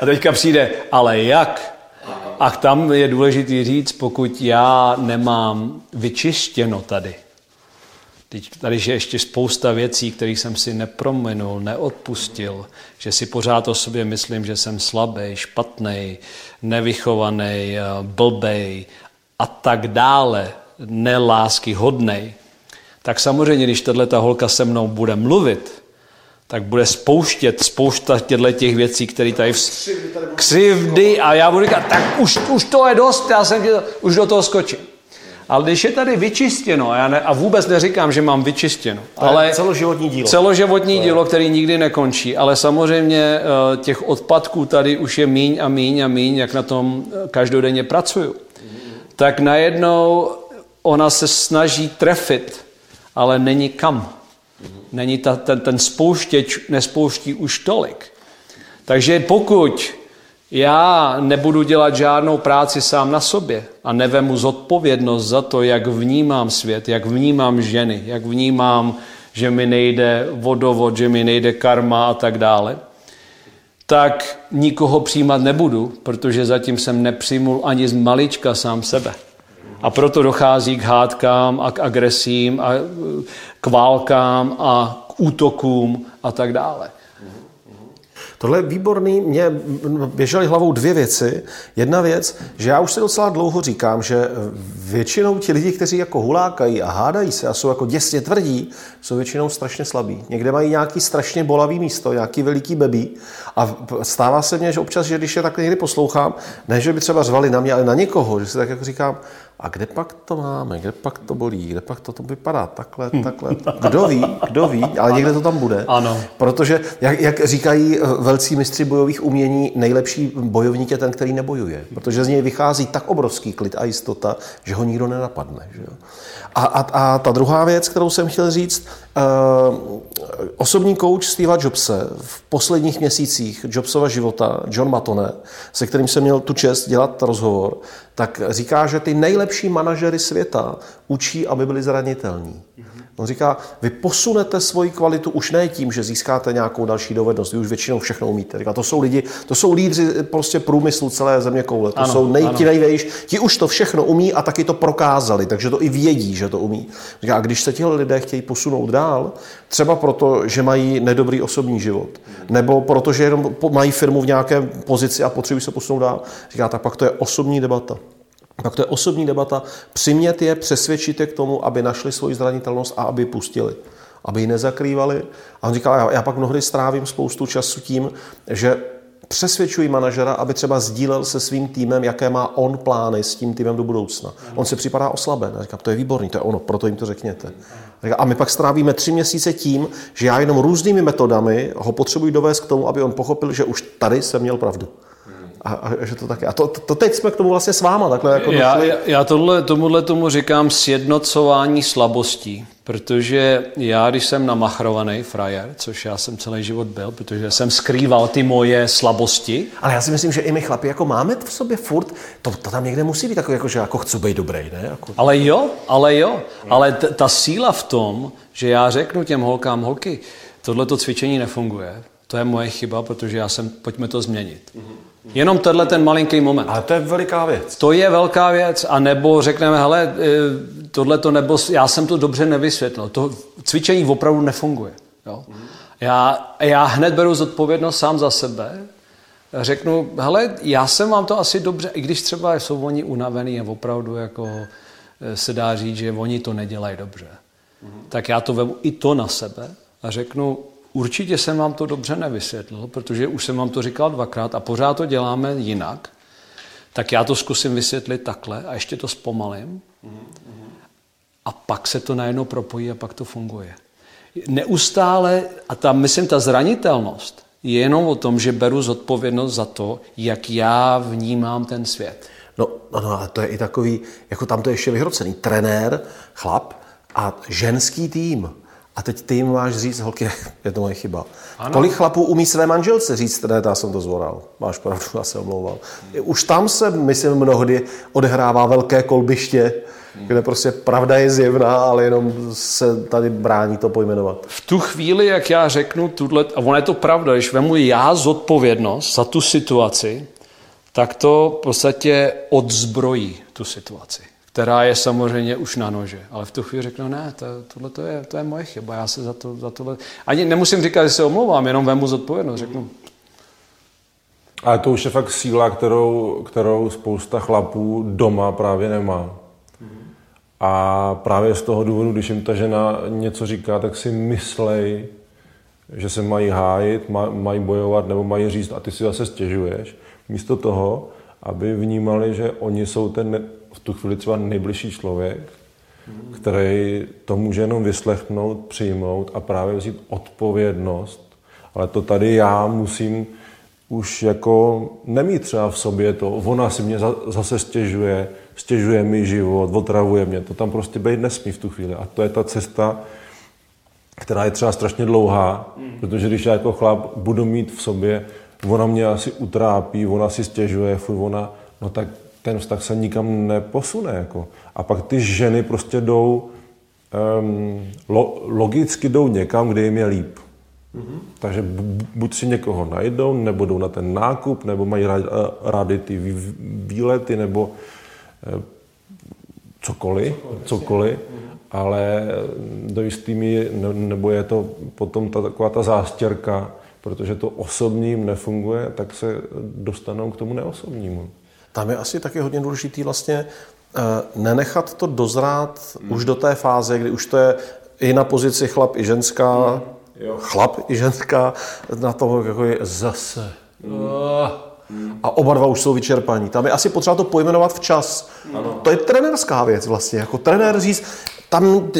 Speaker 2: a teďka přijde, ale jak? A tam je důležité říct, pokud já nemám vyčištěno tady, Teď tady je ještě spousta věcí, které jsem si neprominul, neodpustil, že si pořád o sobě myslím, že jsem slabý, špatný, nevychovaný, blbej a tak dále, nelásky hodnej. Tak samozřejmě, když tato holka se mnou bude mluvit, tak bude spouštět spousta těchto těch věcí, které tady v... křivdy a já budu říkat, tak už, už to je dost, já jsem tě, už do toho skočím. Ale když je tady vyčistěno, a, já ne, a vůbec neříkám, že mám vyčistěno, ale
Speaker 1: celoživotní dílo.
Speaker 2: Celoživotní dílo, který nikdy nekončí, ale samozřejmě eh, těch odpadků tady už je míň a míň a míň, jak na tom eh, každodenně pracuju. Tak najednou ona se snaží trefit, ale není kam. Není ta, ten, ten spouštěč nespouští už tolik. Takže pokud já nebudu dělat žádnou práci sám na sobě a nevemu zodpovědnost za to, jak vnímám svět, jak vnímám ženy, jak vnímám, že mi nejde vodovod, že mi nejde karma a tak dále, tak nikoho přijímat nebudu, protože zatím jsem nepřijmul ani z malička sám sebe. A proto dochází k hádkám a k agresím a k válkám a k útokům a tak dále.
Speaker 1: Tohle je výborný. Mě běžely hlavou dvě věci. Jedna věc, že já už se docela dlouho říkám, že většinou ti lidi, kteří jako hulákají a hádají se a jsou jako děsně tvrdí, jsou většinou strašně slabí. Někde mají nějaký strašně bolavý místo, nějaký veliký bebí a stává se mně, že občas, že když je tak někdy poslouchám, ne, že by třeba řvali na mě, ale na někoho, že si tak jako říkám, a kde pak to máme, kde pak to bolí, kde pak to, to vypadá takhle, hm. takhle. Kdo ví, kdo ví, ale někde to tam bude.
Speaker 2: Ano.
Speaker 1: Protože, jak, jak říkají eh, velcí mistři bojových umění, nejlepší bojovník je ten, který nebojuje. Protože z něj vychází tak obrovský klid a jistota, že ho nikdo nenapadne. Že jo? A, a, a ta druhá věc, kterou jsem chtěl říct, uh, osobní kouč Steva Jobse v posledních měsících Jobsova života, John Matone, se kterým jsem měl tu čest dělat rozhovor, tak říká, že ty nejlepší manažery světa učí, aby byli zranitelní. On říká, vy posunete svoji kvalitu už ne tím, že získáte nějakou další dovednost, vy už většinou všechno umíte. Říká, to jsou lidi, to jsou lídři prostě průmyslu celé země koule, to ano, jsou nej, ti nejvější, ti už to všechno umí a taky to prokázali, takže to i vědí, že to umí. Říká, a když se tihle lidé chtějí posunout dál, třeba proto, že mají nedobrý osobní život, nebo proto, že jenom mají firmu v nějaké pozici a potřebují se posunout dál, říká, tak pak to je osobní debata. Tak to je osobní debata. Přimět je, přesvědčit je k tomu, aby našli svoji zranitelnost a aby pustili. Aby ji nezakrývali. A on říkal, já, já pak mnohdy strávím spoustu času tím, že přesvědčuji manažera, aby třeba sdílel se svým týmem, jaké má on plány s tím týmem do budoucna. On se připadá oslaben. A říkám, to je výborný, to je ono, proto jim to řekněte. A my pak strávíme tři měsíce tím, že já jenom různými metodami ho potřebuji dovést k tomu, aby on pochopil, že už tady jsem měl pravdu. A, a že to taky. A to, to, teď jsme k tomu vlastně s váma takhle jako
Speaker 2: já, já, já tohle, tomuhle tomu říkám sjednocování slabostí, protože já, když jsem namachrovaný frajer, což já jsem celý život byl, protože jsem skrýval ty moje slabosti.
Speaker 1: Ale já si myslím, že i my chlapi jako máme v sobě furt, to, to tam někde musí být takový, jako, že jako chci být dobrý, ne? Jako...
Speaker 2: Ale jo, ale jo. Ale t- ta síla v tom, že já řeknu těm holkám, holky, tohleto cvičení nefunguje, to je moje chyba, protože já jsem, pojďme to změnit. Mm-hmm. Jenom tenhle ten malinký moment.
Speaker 1: Ale to je veliká věc.
Speaker 2: To je velká věc. A nebo řekneme, hele, e, tohle to nebo, já jsem to dobře nevysvětlil. To cvičení opravdu nefunguje. Jo? Já, já hned beru zodpovědnost sám za sebe. Řeknu, hele, já jsem vám to asi dobře, i když třeba jsou oni unavený a opravdu jako e, se dá říct, že oni to nedělají dobře. Tak já to vemu i to na sebe a řeknu, Určitě jsem vám to dobře nevysvětlil, protože už jsem vám to říkal dvakrát a pořád to děláme jinak. Tak já to zkusím vysvětlit takhle a ještě to zpomalím. A pak se to najednou propojí a pak to funguje. Neustále, a ta, myslím, ta zranitelnost je jenom o tom, že beru zodpovědnost za to, jak já vnímám ten svět.
Speaker 1: No, no, ale to je i takový, jako tam to je ještě vyhrocený. Trenér, chlap a ženský tým. A teď ty jim máš říct, holky, je to moje chyba. Ano. Kolik chlapů umí své manželce říct, ne, já jsem to zvoral, máš pravdu, já se omlouval. Už tam se, myslím, mnohdy odehrává velké kolbiště, kde prostě pravda je zjevná, ale jenom se tady brání to pojmenovat.
Speaker 2: V tu chvíli, jak já řeknu tuhle, a ono je to pravda, když vemu já zodpovědnost za tu situaci, tak to v podstatě odzbrojí tu situaci která je samozřejmě už na nože. Ale v tu chvíli řeknu, ne, to, tohle to je, to je moje chyba, já se za, to, za tohle... Ani nemusím říkat, že se omlouvám, jenom vemu zodpovědnost, řeknu.
Speaker 3: Ale to už je fakt síla, kterou, kterou spousta chlapů doma právě nemá. A právě z toho důvodu, když jim ta žena něco říká, tak si myslej, že se mají hájit, mají bojovat nebo mají říct a ty si zase stěžuješ. Místo toho, aby vnímali, že oni jsou ten v tu chvíli třeba nejbližší člověk, který to může jenom vyslechnout, přijmout a právě vzít odpovědnost. Ale to tady já musím už jako nemít třeba v sobě to, ona si mě zase stěžuje, stěžuje mi život, otravuje mě, to tam prostě být nesmí v tu chvíli. A to je ta cesta, která je třeba strašně dlouhá, protože když já jako chlap budu mít v sobě, ona mě asi utrápí, ona si stěžuje, fuj, ona, no tak ten vztah se nikam neposune. Jako. A pak ty ženy prostě jdou, um, lo, logicky jdou někam, kde jim je líp. Mm-hmm. Takže buď si někoho najdou, nebo jdou na ten nákup, nebo mají rádi ty výlety, nebo eh, cokoliv, cokoliv, cokoliv ale do jistý míry, nebo je to potom ta, taková ta zástěrka, protože to osobním nefunguje, tak se dostanou k tomu neosobnímu.
Speaker 1: Tam je asi taky hodně důležitý vlastně eh, nenechat to dozrát hmm. už do té fáze, kdy už to je i na pozici chlap i ženská, hmm. jo. chlap i ženská, na toho jako je zase. Hmm a oba dva už jsou vyčerpaní. Tam je asi potřeba to pojmenovat včas. Ano. To je trenérská věc vlastně. Jako trenér říct, tam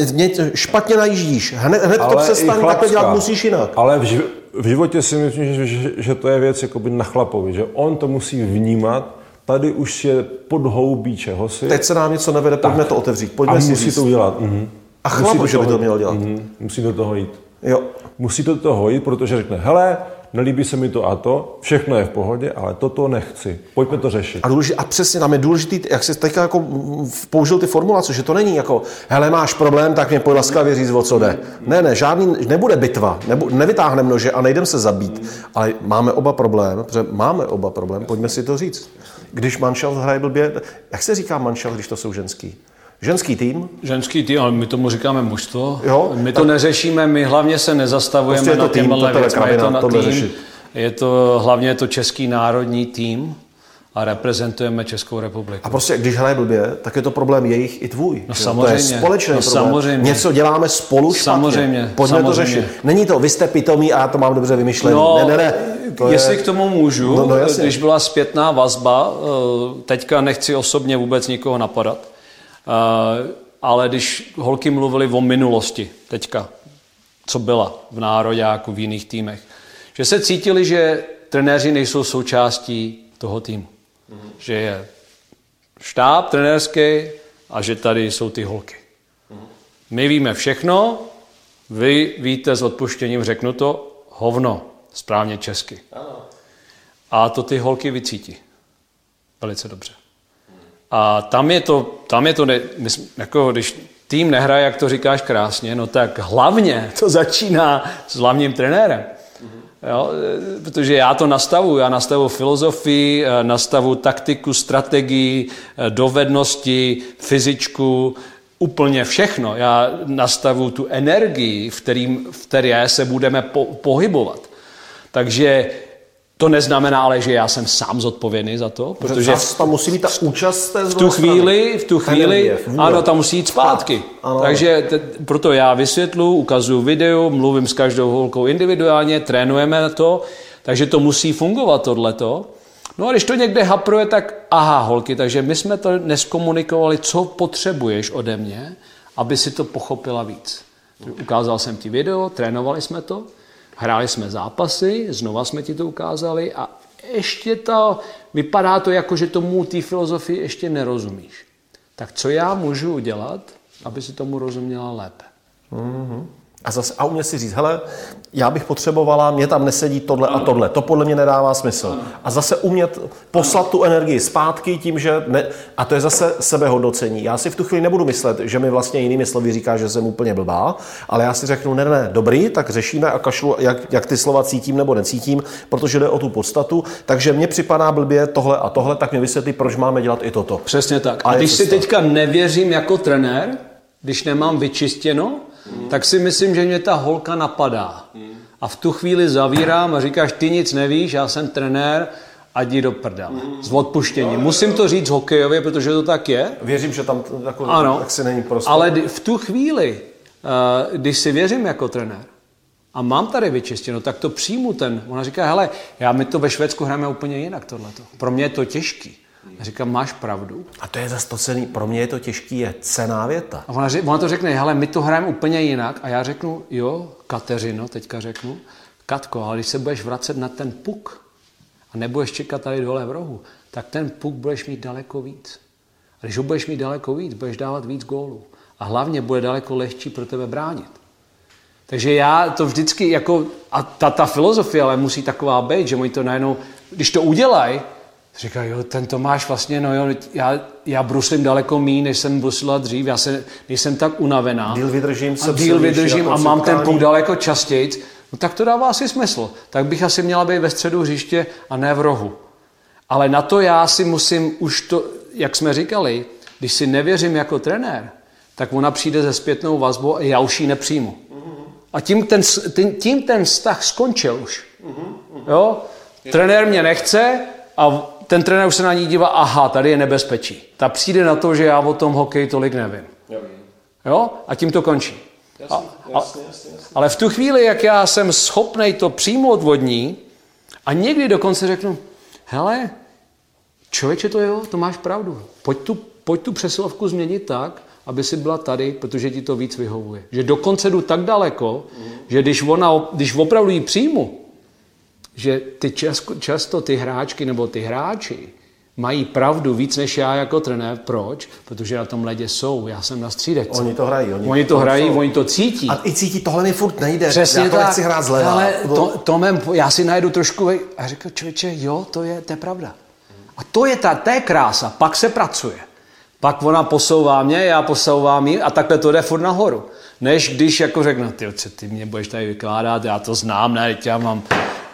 Speaker 1: špatně najíždíš, hned, hned to přestaň, takhle dělat musíš jinak.
Speaker 3: Ale v, živ, v životě si myslím, že, že, že to je věc jakoby na chlapovi, že on to musí vnímat, tady už je podhoubí čehosi.
Speaker 1: Teď se nám něco nevede, pojďme tak. to otevřít, pojďme
Speaker 3: a
Speaker 1: si
Speaker 3: musí
Speaker 1: říct.
Speaker 3: to udělat. Mhm.
Speaker 1: A chlap, že by to měl dělat. Mhm.
Speaker 3: Musí do toho jít.
Speaker 1: Jo.
Speaker 3: Musí do toho jít, protože řekne, hele, nelíbí se mi to a to, všechno je v pohodě, ale toto nechci. Pojďme to řešit.
Speaker 1: A, důležitý, a přesně tam je důležitý, jak jsi teďka jako použil ty formulace, že to není jako, hele, máš problém, tak mě pojď laskavě říct, o co jde. Ne, ne, žádný, nebude bitva, nebu, nevytáhneme nože a nejdem se zabít, ale máme oba problém, protože máme oba problém, pojďme si to říct. Když manšal hraje blbě, jak se říká manšal, když to jsou ženský? Ženský tým?
Speaker 2: Ženský tým, ale my tomu říkáme mužstvo. Jo? My to tak... neřešíme, my hlavně se nezastavujeme prostě
Speaker 1: na těmhle
Speaker 2: věcmi. Je to na tým, je to hlavně je to český národní tým a reprezentujeme Českou republiku.
Speaker 1: A prostě, když hraje blbě, tak je to problém jejich i tvůj.
Speaker 2: No samozřejmě. To
Speaker 1: je společný
Speaker 2: no,
Speaker 1: problém.
Speaker 2: Samozřejmě.
Speaker 1: Něco děláme spolu špatně.
Speaker 2: Samozřejmě.
Speaker 1: Pojďme
Speaker 2: samozřejmě.
Speaker 1: to řešit. Není to, vy jste pitomí a já to mám dobře vymyšlený.
Speaker 2: No,
Speaker 1: ne, ne, ne.
Speaker 2: To jestli je... k tomu můžu, no, no, když byla zpětná vazba, eh, teďka nechci osobně vůbec nikoho napadat, Eh, ale když holky mluvily o minulosti teďka, co byla v národě jako v jiných týmech, že se cítili, že trenéři nejsou součástí toho týmu. Mm-hmm. Že je štáb trenérský a že tady jsou ty holky. Mm-hmm. My víme všechno, vy víte s odpuštěním, řeknu to, hovno, správně česky. Ano. A to ty holky vycítí. Velice dobře. A tam je to, tam je to ne, jako když tým nehraje, jak to říkáš krásně, no tak hlavně to začíná s hlavním trenérem. Jo, protože já to nastavu, já nastavu filozofii, nastavu taktiku, strategii, dovednosti, fyzičku, úplně všechno. Já nastavu tu energii, v, kterým, v které se budeme po, pohybovat. Takže to neznamená ale, že já jsem sám zodpovědný za to, protože
Speaker 1: tam musí být ta účast té
Speaker 2: v tu chvíli, v tu chvíli, ano, tam musí jít zpátky. Ano. Takže te, proto já vysvětlu, ukazuju video, mluvím s každou holkou individuálně, trénujeme na to, takže to musí fungovat tohleto. No a když to někde hapruje, tak aha, holky, takže my jsme to neskomunikovali, co potřebuješ ode mě, aby si to pochopila víc. Ukázal jsem ti video, trénovali jsme to, Hráli jsme zápasy, znova jsme ti to ukázali a ještě to, vypadá to jako, že tomu té filozofii ještě nerozumíš. Tak co já můžu udělat, aby si tomu rozuměla lépe?
Speaker 1: Mm-hmm. A, zase, a umět si říct, hele, já bych potřebovala, mě tam nesedí tohle a tohle, to podle mě nedává smysl. A zase umět poslat tu energii zpátky tím, že ne, a to je zase sebehodnocení. Já si v tu chvíli nebudu myslet, že mi vlastně jinými slovy říká, že jsem úplně blbá, ale já si řeknu, ne, ne, dobrý, tak řešíme a kašlu, jak, jak ty slova cítím nebo necítím, protože jde o tu podstatu. Takže mně připadá blbě tohle a tohle, tak mi vysvětlí, proč máme dělat i toto.
Speaker 2: Přesně tak. A, a když si teďka nevěřím jako trenér, když nemám vyčistěno, hmm. tak si myslím, že mě ta holka napadá. Hmm. A v tu chvíli zavírám a říkáš, ty nic nevíš, já jsem trenér, a jdi do prdele. Hmm. Z odpuštění. Musím to říct hokejově, protože to tak je.
Speaker 1: Věřím, že tam jako, ano, tak si není prostě.
Speaker 2: Ale v tu chvíli, eh, když si věřím jako trenér, a mám tady vyčistěno, tak to přijmu ten. Ona říká, hele, já mi to ve Švédsku hrajeme úplně jinak tohleto. Pro mě je to těžký. A říkám, máš pravdu.
Speaker 1: A to je zase to cený, pro mě je to těžký, je cená věta.
Speaker 2: A ona, ona to řekne, hele, my to hrajeme úplně jinak. A já řeknu, jo, Kateřino, teďka řeknu, Katko, ale když se budeš vracet na ten puk a nebudeš čekat tady dole v rohu, tak ten puk budeš mít daleko víc. A když ho budeš mít daleko víc, budeš dávat víc gólů. A hlavně bude daleko lehčí pro tebe bránit. Takže já to vždycky jako, a ta, ta filozofie ale musí taková být, že oni to najednou, když to udělají, Říká, jo, ten Tomáš vlastně, no jo, já, já bruslím daleko mý, než jsem bruslila dřív, já se, nejsem tak unavená.
Speaker 1: Díl vydržím,
Speaker 2: a díl vydržím a mám ten puk daleko častěji. No tak to dává asi smysl. Tak bych asi měla být ve středu hřiště a ne v rohu. Ale na to já si musím už to, jak jsme říkali, když si nevěřím jako trenér, tak ona přijde ze zpětnou vazbou a já už ji nepřijmu. A tím ten, tím ten vztah skončil už. Jo? Trenér mě nechce a ten trenér už se na ní dívá, aha, tady je nebezpečí. Ta přijde na to, že já o tom hokeji tolik nevím. Jo? A tím to končí. A, jasně. Ale v tu chvíli, jak já jsem schopný to přijmout od ní a někdy dokonce řeknu, hele, člověče to jo, to máš pravdu. Pojď tu, pojď tu přesilovku změnit tak, aby si byla tady, protože ti to víc vyhovuje. Že dokonce jdu tak daleko, mm. že když, ona, když opravdu ji přijmu, že ty často, často ty hráčky nebo ty hráči mají pravdu víc než já jako trenér. Proč? Protože na tom ledě jsou. Já jsem na střídečce.
Speaker 1: Oni to hrají.
Speaker 2: Oni, oni to, to hrají, jsou. oni to cítí.
Speaker 1: A i cítí, tohle mi furt nejde.
Speaker 2: Přesně
Speaker 1: já to
Speaker 2: tak.
Speaker 1: nechci hrát zleva.
Speaker 2: Ale to, to mém, já si najdu trošku a řekl, člověče, jo, to je, to je pravda. A to je ta, to je krása. Pak se pracuje. Pak ona posouvá mě, já posouvám ji a takhle to jde furt nahoru. Než když jako řeknu, ty, co ty mě budeš tady vykládat, já to znám, ne, já mám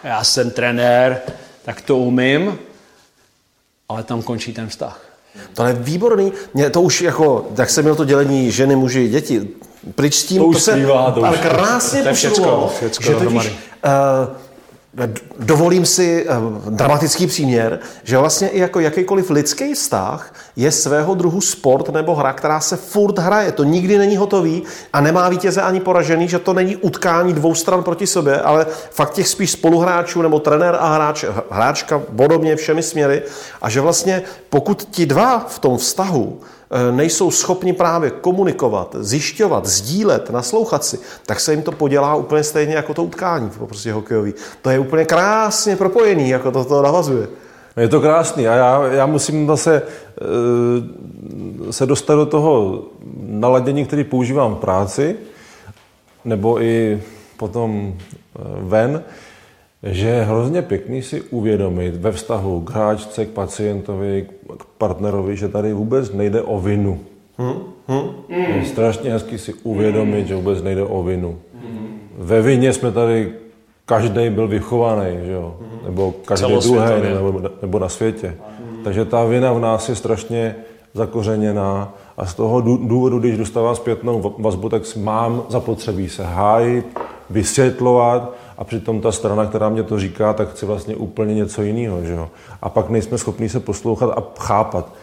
Speaker 2: já jsem trenér, tak to umím, ale tam končí ten vztah.
Speaker 1: To je výborný. Mě to už jako, jak jsem měl to dělení ženy, muži, děti, pryč s tím,
Speaker 3: to, už to se zpívá, to
Speaker 1: ale krásně
Speaker 2: to je všecko,
Speaker 1: všecko že totiž, uh, Dovolím si eh, dramatický příměr, že vlastně i jako jakýkoliv lidský vztah je svého druhu sport nebo hra, která se furt hraje. To nikdy není hotový a nemá vítěze ani poražený, že to není utkání dvou stran proti sobě, ale fakt těch spíš spoluhráčů nebo trenér a hráč, hráčka podobně všemi směry. A že vlastně pokud ti dva v tom vztahu Eh, nejsou schopni právě komunikovat, zjišťovat, sdílet, naslouchat si, tak se jim to podělá úplně stejně jako to utkání prostě hokejový. To je úplně krásně propojený, jako to, to navazuje.
Speaker 3: Je to krásný a já, já musím zase e, se dostat do toho naladění, který používám v práci, nebo i potom eh, ven, že je hrozně pěkný si uvědomit ve vztahu k hráčce, k pacientovi, k partnerovi, že tady vůbec nejde o vinu. Hmm? Hmm? Je strašně hezky si uvědomit, že vůbec nejde o vinu. Hmm. Ve vině jsme tady, každý byl vychovaný, že jo? nebo každý druhý, nebo, nebo na světě. Hmm. Takže ta vina v nás je strašně zakořeněná a z toho důvodu, když dostávám zpětnou vazbu, tak mám zapotřebí se hájit, vysvětlovat, a přitom ta strana, která mě to říká, tak chce vlastně úplně něco jiného. Že jo? A pak nejsme schopni se poslouchat a chápat.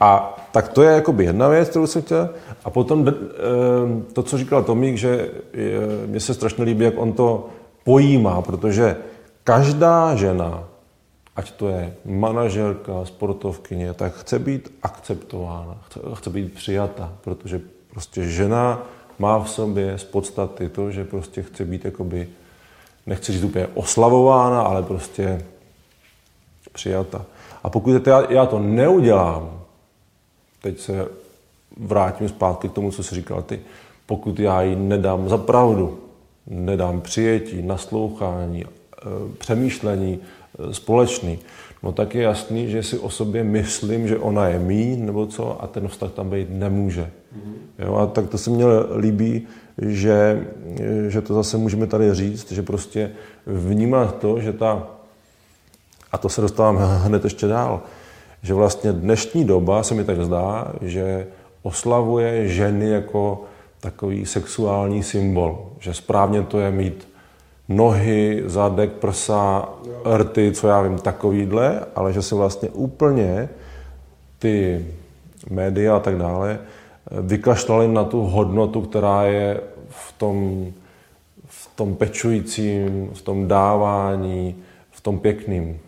Speaker 3: A tak to je jakoby jedna věc, kterou jsem chtěl. A potom eh, to, co říkal Tomík, že mně se strašně líbí, jak on to pojímá, protože každá žena, ať to je manažerka, sportovkyně, tak chce být akceptována, chce, chce být přijata, protože prostě žena má v sobě z podstaty to, že prostě chce být jakoby nechci říct úplně oslavována, ale prostě přijata. A pokud já, já to neudělám, teď se vrátím zpátky k tomu, co jsi říkal ty, pokud já jí nedám za pravdu, nedám přijetí, naslouchání, eh, přemýšlení eh, společný, no tak je jasný, že si o sobě myslím, že ona je mý, nebo co, a ten vztah tam být nemůže. Mm-hmm. Jo, a tak to se mně líbí, že, že to zase můžeme tady říct, že prostě vnímat to, že ta, a to se dostávám hned ještě dál, že vlastně dnešní doba se mi tak zdá, že oslavuje ženy jako takový sexuální symbol. Že správně to je mít nohy, zadek, prsa, rty, co já vím, takovýhle, ale že se vlastně úplně ty média a tak dále vykašlali na tu hodnotu, která je v tom, v tom pečujícím, v tom dávání, v tom pěkným.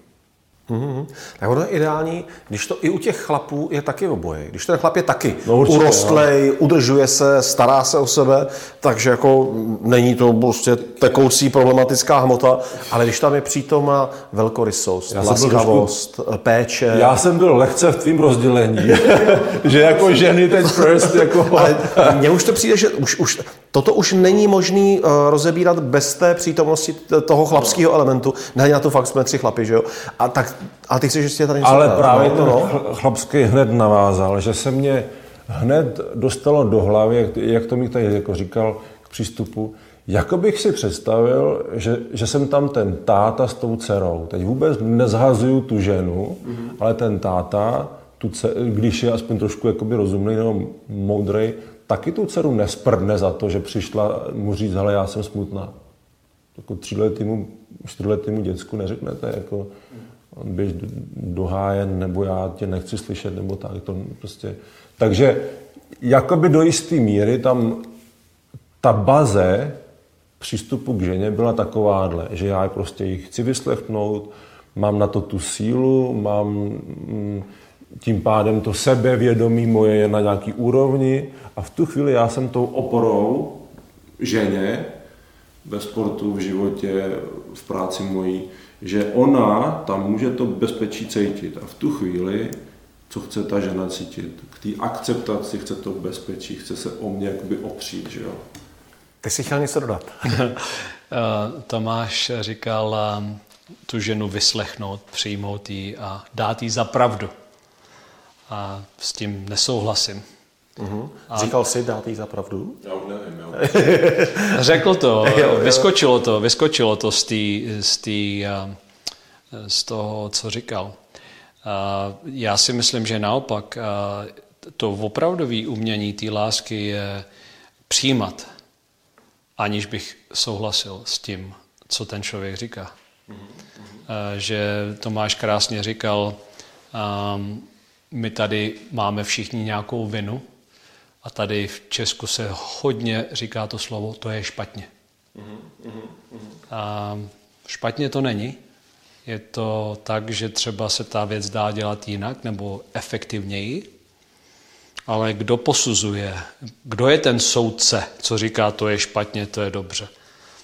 Speaker 1: Mm-hmm. Tak ono je ideální, když to i u těch chlapů je taky oboje. Když ten chlap je taky no, určitě, urostlej, jo. udržuje se, stará se o sebe, takže jako není to prostě tekoucí problematická hmota, ale když tam je přítomna velkorysost, laskavost, trošku, péče.
Speaker 3: Já jsem byl lehce v tvým rozdělení, že jako ženy teď first, jako...
Speaker 1: ale mně už to přijde, že už, už Toto už není možný uh, rozebírat bez té přítomnosti toho chlapského elementu. Ne, na to fakt jsme tři chlapi, že jo? A tak, a ty chceš ještě tady něco
Speaker 3: Ale dát, právě no, ten no. chlapský hned navázal, že se mě hned dostalo do hlavy, jak, jak to mi tady jako říkal k přístupu, jako bych si představil, že, že jsem tam ten táta s tou dcerou. Teď vůbec nezhazuju tu ženu, mm-hmm. ale ten táta, tu dcer, když je aspoň trošku jakoby rozumný nebo moudrej, taky tu dceru nesprdne za to, že přišla mu říct, hele, já jsem smutná. Jako tříletýmu, čtyřletýmu děcku neřeknete, jako běž do háje, nebo já tě nechci slyšet, nebo tak. To prostě. Takže jakoby do jisté míry tam ta baze přístupu k ženě byla takováhle, že já prostě ji chci vyslechnout, mám na to tu sílu, mám mm, tím pádem to sebevědomí moje je na nějaký úrovni a v tu chvíli já jsem tou oporou ženě ve sportu, v životě, v práci mojí, že ona tam může to bezpečí cítit a v tu chvíli, co chce ta žena cítit, k té akceptaci chce to bezpečí, chce se o mě jakoby opřít, že jo.
Speaker 1: Ty jsi chtěl něco dodat.
Speaker 2: Eh, Tomáš říkal eh, tu ženu vyslechnout, přijmout ji a dát jí za pravdu a s tím nesouhlasím.
Speaker 1: Uh-huh. A... Říkal jsi, dát jí za pravdu?
Speaker 3: Já už nevím.
Speaker 2: Já. Řekl to, vyskočilo to, vyskočilo to z, tý, z, tý, z toho, co říkal. Já si myslím, že naopak to opravdové umění té lásky je přijímat, aniž bych souhlasil s tím, co ten člověk říká. Uh-huh. Že Tomáš krásně říkal, um, my tady máme všichni nějakou vinu a tady v Česku se hodně říká to slovo, to je špatně. A špatně to není. Je to tak, že třeba se ta věc dá dělat jinak nebo efektivněji, ale kdo posuzuje, kdo je ten soudce, co říká, to je špatně, to je dobře.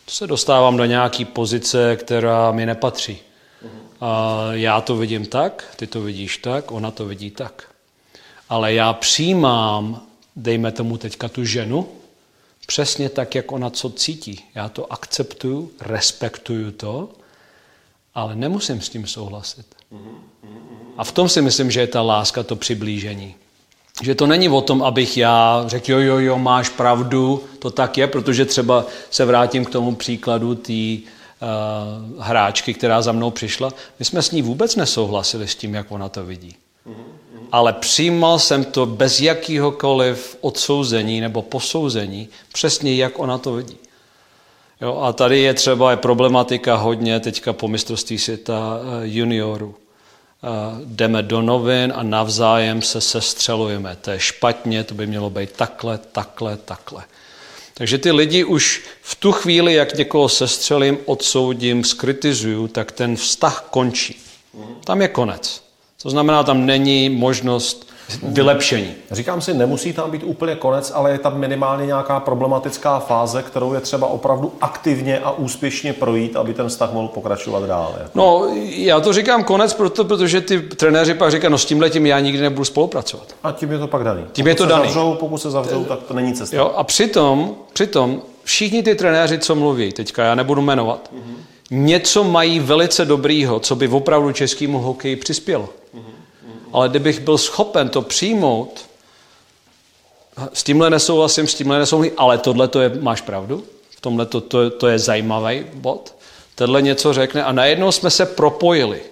Speaker 2: To se dostávám do nějaké pozice, která mi nepatří. Já to vidím tak, ty to vidíš tak, ona to vidí tak. Ale já přijímám, dejme tomu teďka tu ženu, přesně tak, jak ona co cítí. Já to akceptuju, respektuju to, ale nemusím s tím souhlasit. A v tom si myslím, že je ta láska, to přiblížení. Že to není o tom, abych já řekl, jo, jo, jo, máš pravdu, to tak je, protože třeba se vrátím k tomu příkladu té hráčky, která za mnou přišla, my jsme s ní vůbec nesouhlasili s tím, jak ona to vidí. Ale přijímal jsem to bez jakýhokoliv odsouzení nebo posouzení, přesně jak ona to vidí. Jo, a tady je třeba je problematika hodně teďka po mistrovství světa uh, juniorů. Uh, jdeme do novin a navzájem se sestřelujeme. To je špatně, to by mělo být takhle, takhle, takhle. Takže ty lidi už v tu chvíli, jak někoho sestřelím, odsoudím, skritizuju, tak ten vztah končí. Tam je konec. To znamená, tam není možnost vylepšení.
Speaker 1: Říkám si, nemusí tam být úplně konec, ale je tam minimálně nějaká problematická fáze, kterou je třeba opravdu aktivně a úspěšně projít, aby ten vztah mohl pokračovat dál. Jako.
Speaker 2: No, já to říkám konec, proto, protože ty trenéři pak říkají, no s tímhle tím já nikdy nebudu spolupracovat.
Speaker 1: A tím je to pak daný.
Speaker 2: Tím pokud je to
Speaker 1: se
Speaker 2: daný.
Speaker 1: Zavřou, pokud se zavřou, tak to není cesta.
Speaker 2: Jo, a přitom, přitom všichni ty trenéři, co mluví, teďka já nebudu jmenovat, mm-hmm. něco mají velice dobrýho, co by opravdu českému hokeji přispělo. Mm-hmm. Ale kdybych byl schopen to přijmout, s tímhle nesouhlasím, s tímhle nesouhlasím, ale tohle to je, máš pravdu, v tomhle to, to, to je zajímavý bod, tenhle něco řekne a najednou jsme se propojili.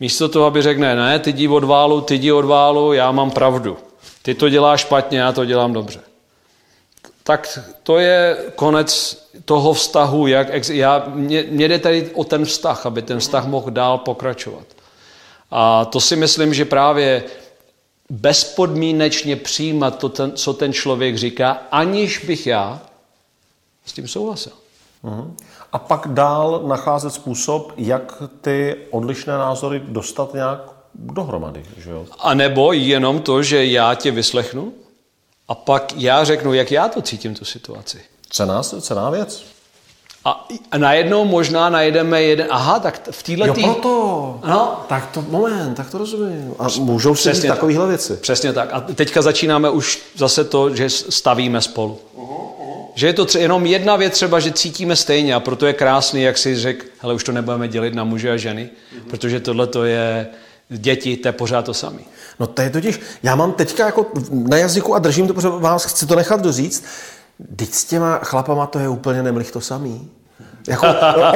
Speaker 2: Místo toho, aby řekne, ne, ty jdi od válu, ty jdi od válu, já mám pravdu. Ty to děláš špatně, já to dělám dobře. Tak to je konec toho vztahu, jak já, mě, mě jde tady o ten vztah, aby ten vztah mohl dál pokračovat. A to si myslím, že právě bezpodmínečně přijímat to, ten, co ten člověk říká, aniž bych já s tím souhlasil.
Speaker 1: Uh-huh. A pak dál nacházet způsob, jak ty odlišné názory dostat nějak dohromady. Že jo?
Speaker 2: A nebo jenom to, že já tě vyslechnu a pak já řeknu, jak já to cítím, tu situaci.
Speaker 1: Cená, cená věc.
Speaker 2: A, a najednou možná najdeme jeden, aha, tak v této...
Speaker 1: Jo, proto. No. Tak to, moment, tak to rozumím. A můžou se říct takovéhle tak. věci.
Speaker 2: Přesně tak. A teďka začínáme už zase to, že stavíme spolu. Že je to tře- jenom jedna věc třeba, že cítíme stejně a proto je krásný, jak si řekl, hele, už to nebudeme dělit na muže a ženy, mm-hmm. protože tohle to je děti, to je pořád to samé.
Speaker 1: No to je totiž, já mám teďka jako na jazyku a držím to, protože vás chci to nechat doříct, Teď s těma chlapama to je úplně nemlich to samý. Jako,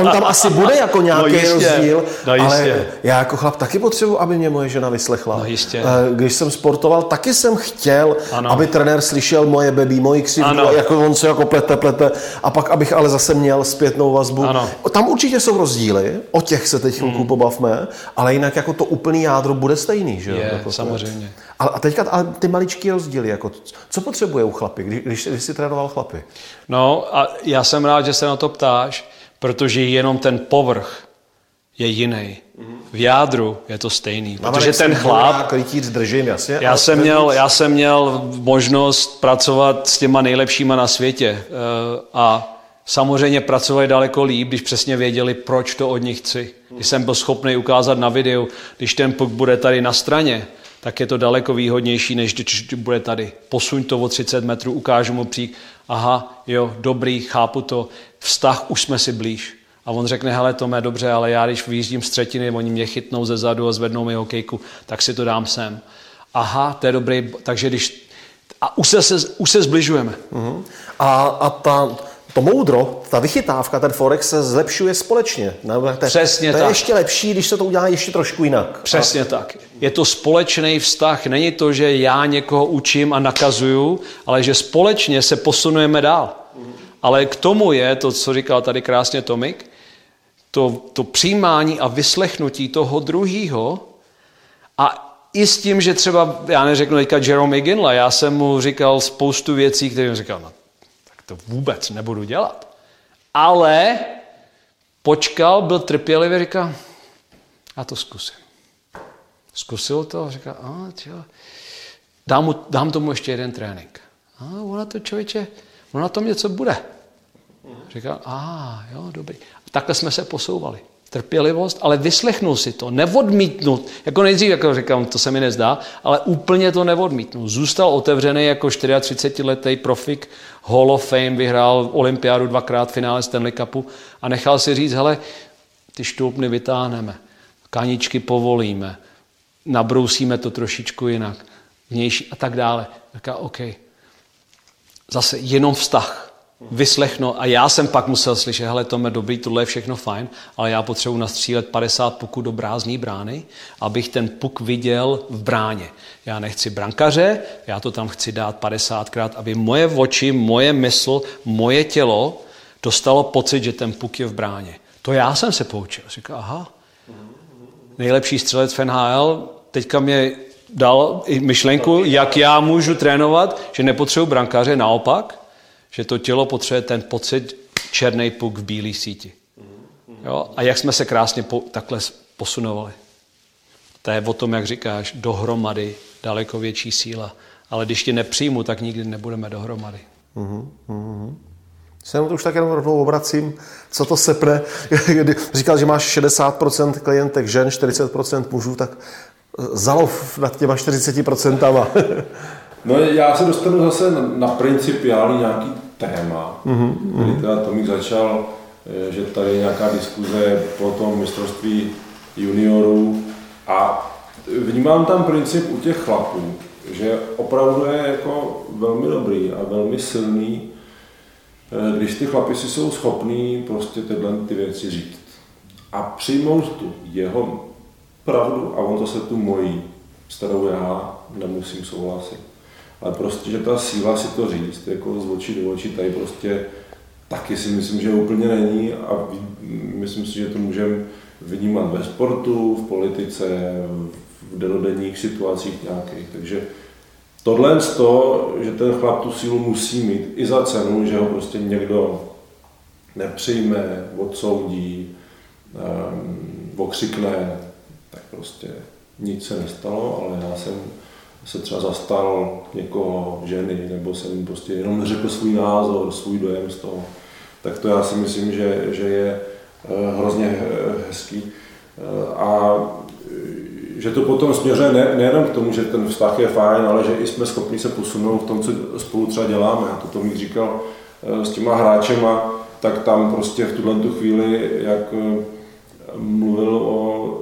Speaker 1: on tam asi bude jako no nějaký no jistě, rozdíl, no jistě. ale já jako chlap taky potřebuji, aby mě moje žena vyslechla.
Speaker 2: No jistě.
Speaker 1: Eh, když jsem sportoval, taky jsem chtěl, ano. aby trenér slyšel moje bebí, moji křivdu, jako on se jako plete, plete, a pak abych ale zase měl zpětnou vazbu. Ano. Tam určitě jsou rozdíly, o těch se teď chvilku hmm. pobavme, ale jinak jako to úplný jádro bude stejný, že jo?
Speaker 2: Je,
Speaker 1: jako
Speaker 2: samozřejmě.
Speaker 1: A, a teďka a ty maličký rozdíly, jako, co potřebuje u chlapy, když, když, když jsi trénoval chlapy?
Speaker 2: No a já jsem rád, že se na to ptáš, protože jenom ten povrch je jiný. V jádru je to stejný. Protože ten chlap...
Speaker 1: držím, jasně.
Speaker 2: Já jsem, měl, já jsem měl možnost pracovat s těma nejlepšíma na světě. Eh, a samozřejmě pracovali daleko líp, když přesně věděli, proč to od nich chci. Když jsem byl schopný ukázat na videu, když ten puk bude tady na straně, tak je to daleko výhodnější, než když bude tady. Posuň to o 30 metrů, ukážu mu přík, aha, jo, dobrý, chápu to, vztah už jsme si blíž. A on řekne, hele, to je dobře, ale já když vyjíždím z třetiny, oni mě chytnou ze zadu a zvednou mi hokejku, tak si to dám sem. Aha, to je dobrý, takže když... A už se, už se zbližujeme. Uh-huh.
Speaker 1: A, a ta, to moudro, ta vychytávka, ten forex se zlepšuje společně.
Speaker 2: To, Přesně
Speaker 1: to
Speaker 2: tak.
Speaker 1: je ještě lepší, když se to udělá ještě trošku jinak.
Speaker 2: Přesně a... tak. Je to společný vztah. Není to, že já někoho učím a nakazuju, ale že společně se posunujeme dál. Ale k tomu je to, co říkal tady krásně Tomik, to, to přijímání a vyslechnutí toho druhého a i s tím, že třeba, já neřeknu teďka Jerome Iginla, já jsem mu říkal spoustu věcí, které mi říkal, no, to vůbec nebudu dělat. Ale počkal, byl trpělivý, říkal, a to zkusím. Zkusil to a říkal, a čo, dám, mu, dám tomu ještě jeden trénink. A ona to člověče, ono na tom něco bude. Říkal, a jo, dobrý. Takhle jsme se posouvali. Trpělivost, ale vyslechnul si to, neodmítnul. Jako nejdřív, jako říkám, to se mi nezdá, ale úplně to neodmítnul. Zůstal otevřený jako 34-letý profik, Hall of Fame, vyhrál olympiádu dvakrát, finále Stanley Cupu a nechal si říct, hele, ty štulpny vytáhneme, kaničky povolíme, nabrousíme to trošičku jinak, vnější a tak dále. Říká, OK, zase jenom vztah. Vyslechno a já jsem pak musel slyšet, hele, to je dobrý, tohle je všechno fajn, ale já potřebuji nastřílet 50 puků do brázní brány, abych ten puk viděl v bráně. Já nechci brankaře, já to tam chci dát 50krát, aby moje oči, moje mysl, moje tělo dostalo pocit, že ten puk je v bráně. To já jsem se poučil. Říkal, aha, nejlepší střelec v NHL, teďka mě dal myšlenku, jak já můžu trénovat, že nepotřebuji brankáře, naopak, že to tělo potřebuje ten pocit černý puk v bílé síti. Jo? A jak jsme se krásně po, takhle posunovali. To je o tom, jak říkáš, dohromady daleko větší síla. Ale když tě nepřijmu, tak nikdy nebudeme dohromady.
Speaker 1: Uh-huh. Se to už tak jenom rovnou obracím, co to sepne. Říkal, že máš 60% klientek žen, 40% mužů, tak zalov nad těma 40%.
Speaker 3: no já se dostanu zase na, na principiální nějaký téma, mm-hmm. kdy teda Tomík začal, eh, že tady je nějaká diskuze po tom mistrovství juniorů a vnímám tam princip u těch chlapů, že opravdu je jako velmi dobrý a velmi silný, eh, když ty chlapi si jsou schopní prostě tyhle ty věci říct. A přijmout tu jeho pravdu a on zase tu mojí, s kterou já nemusím souhlasit. Ale prostě, že ta síla si to říct, jako z očí do očí, tady prostě taky si myslím, že úplně není a myslím si, že to můžeme vnímat ve sportu, v politice, v denodenních situacích nějakých. Takže tohle z toho, že ten chlap tu sílu musí mít i za cenu, že ho prostě někdo nepřijme, odsoudí, um, okřikne, tak prostě nic se nestalo, ale já jsem se třeba zastal někoho, ženy, nebo jsem prostě jenom řekl svůj názor, svůj dojem z toho, tak to já si myslím, že, že je eh, hrozně eh, hezký. Eh, a že to potom směřuje ne, nejenom k tomu, že ten vztah je fajn, ale že i jsme schopni se posunout v tom, co spolu třeba děláme. Já to Tomík říkal s těma hráčema, tak tam prostě v tuhle tu chvíli, jak mluvil o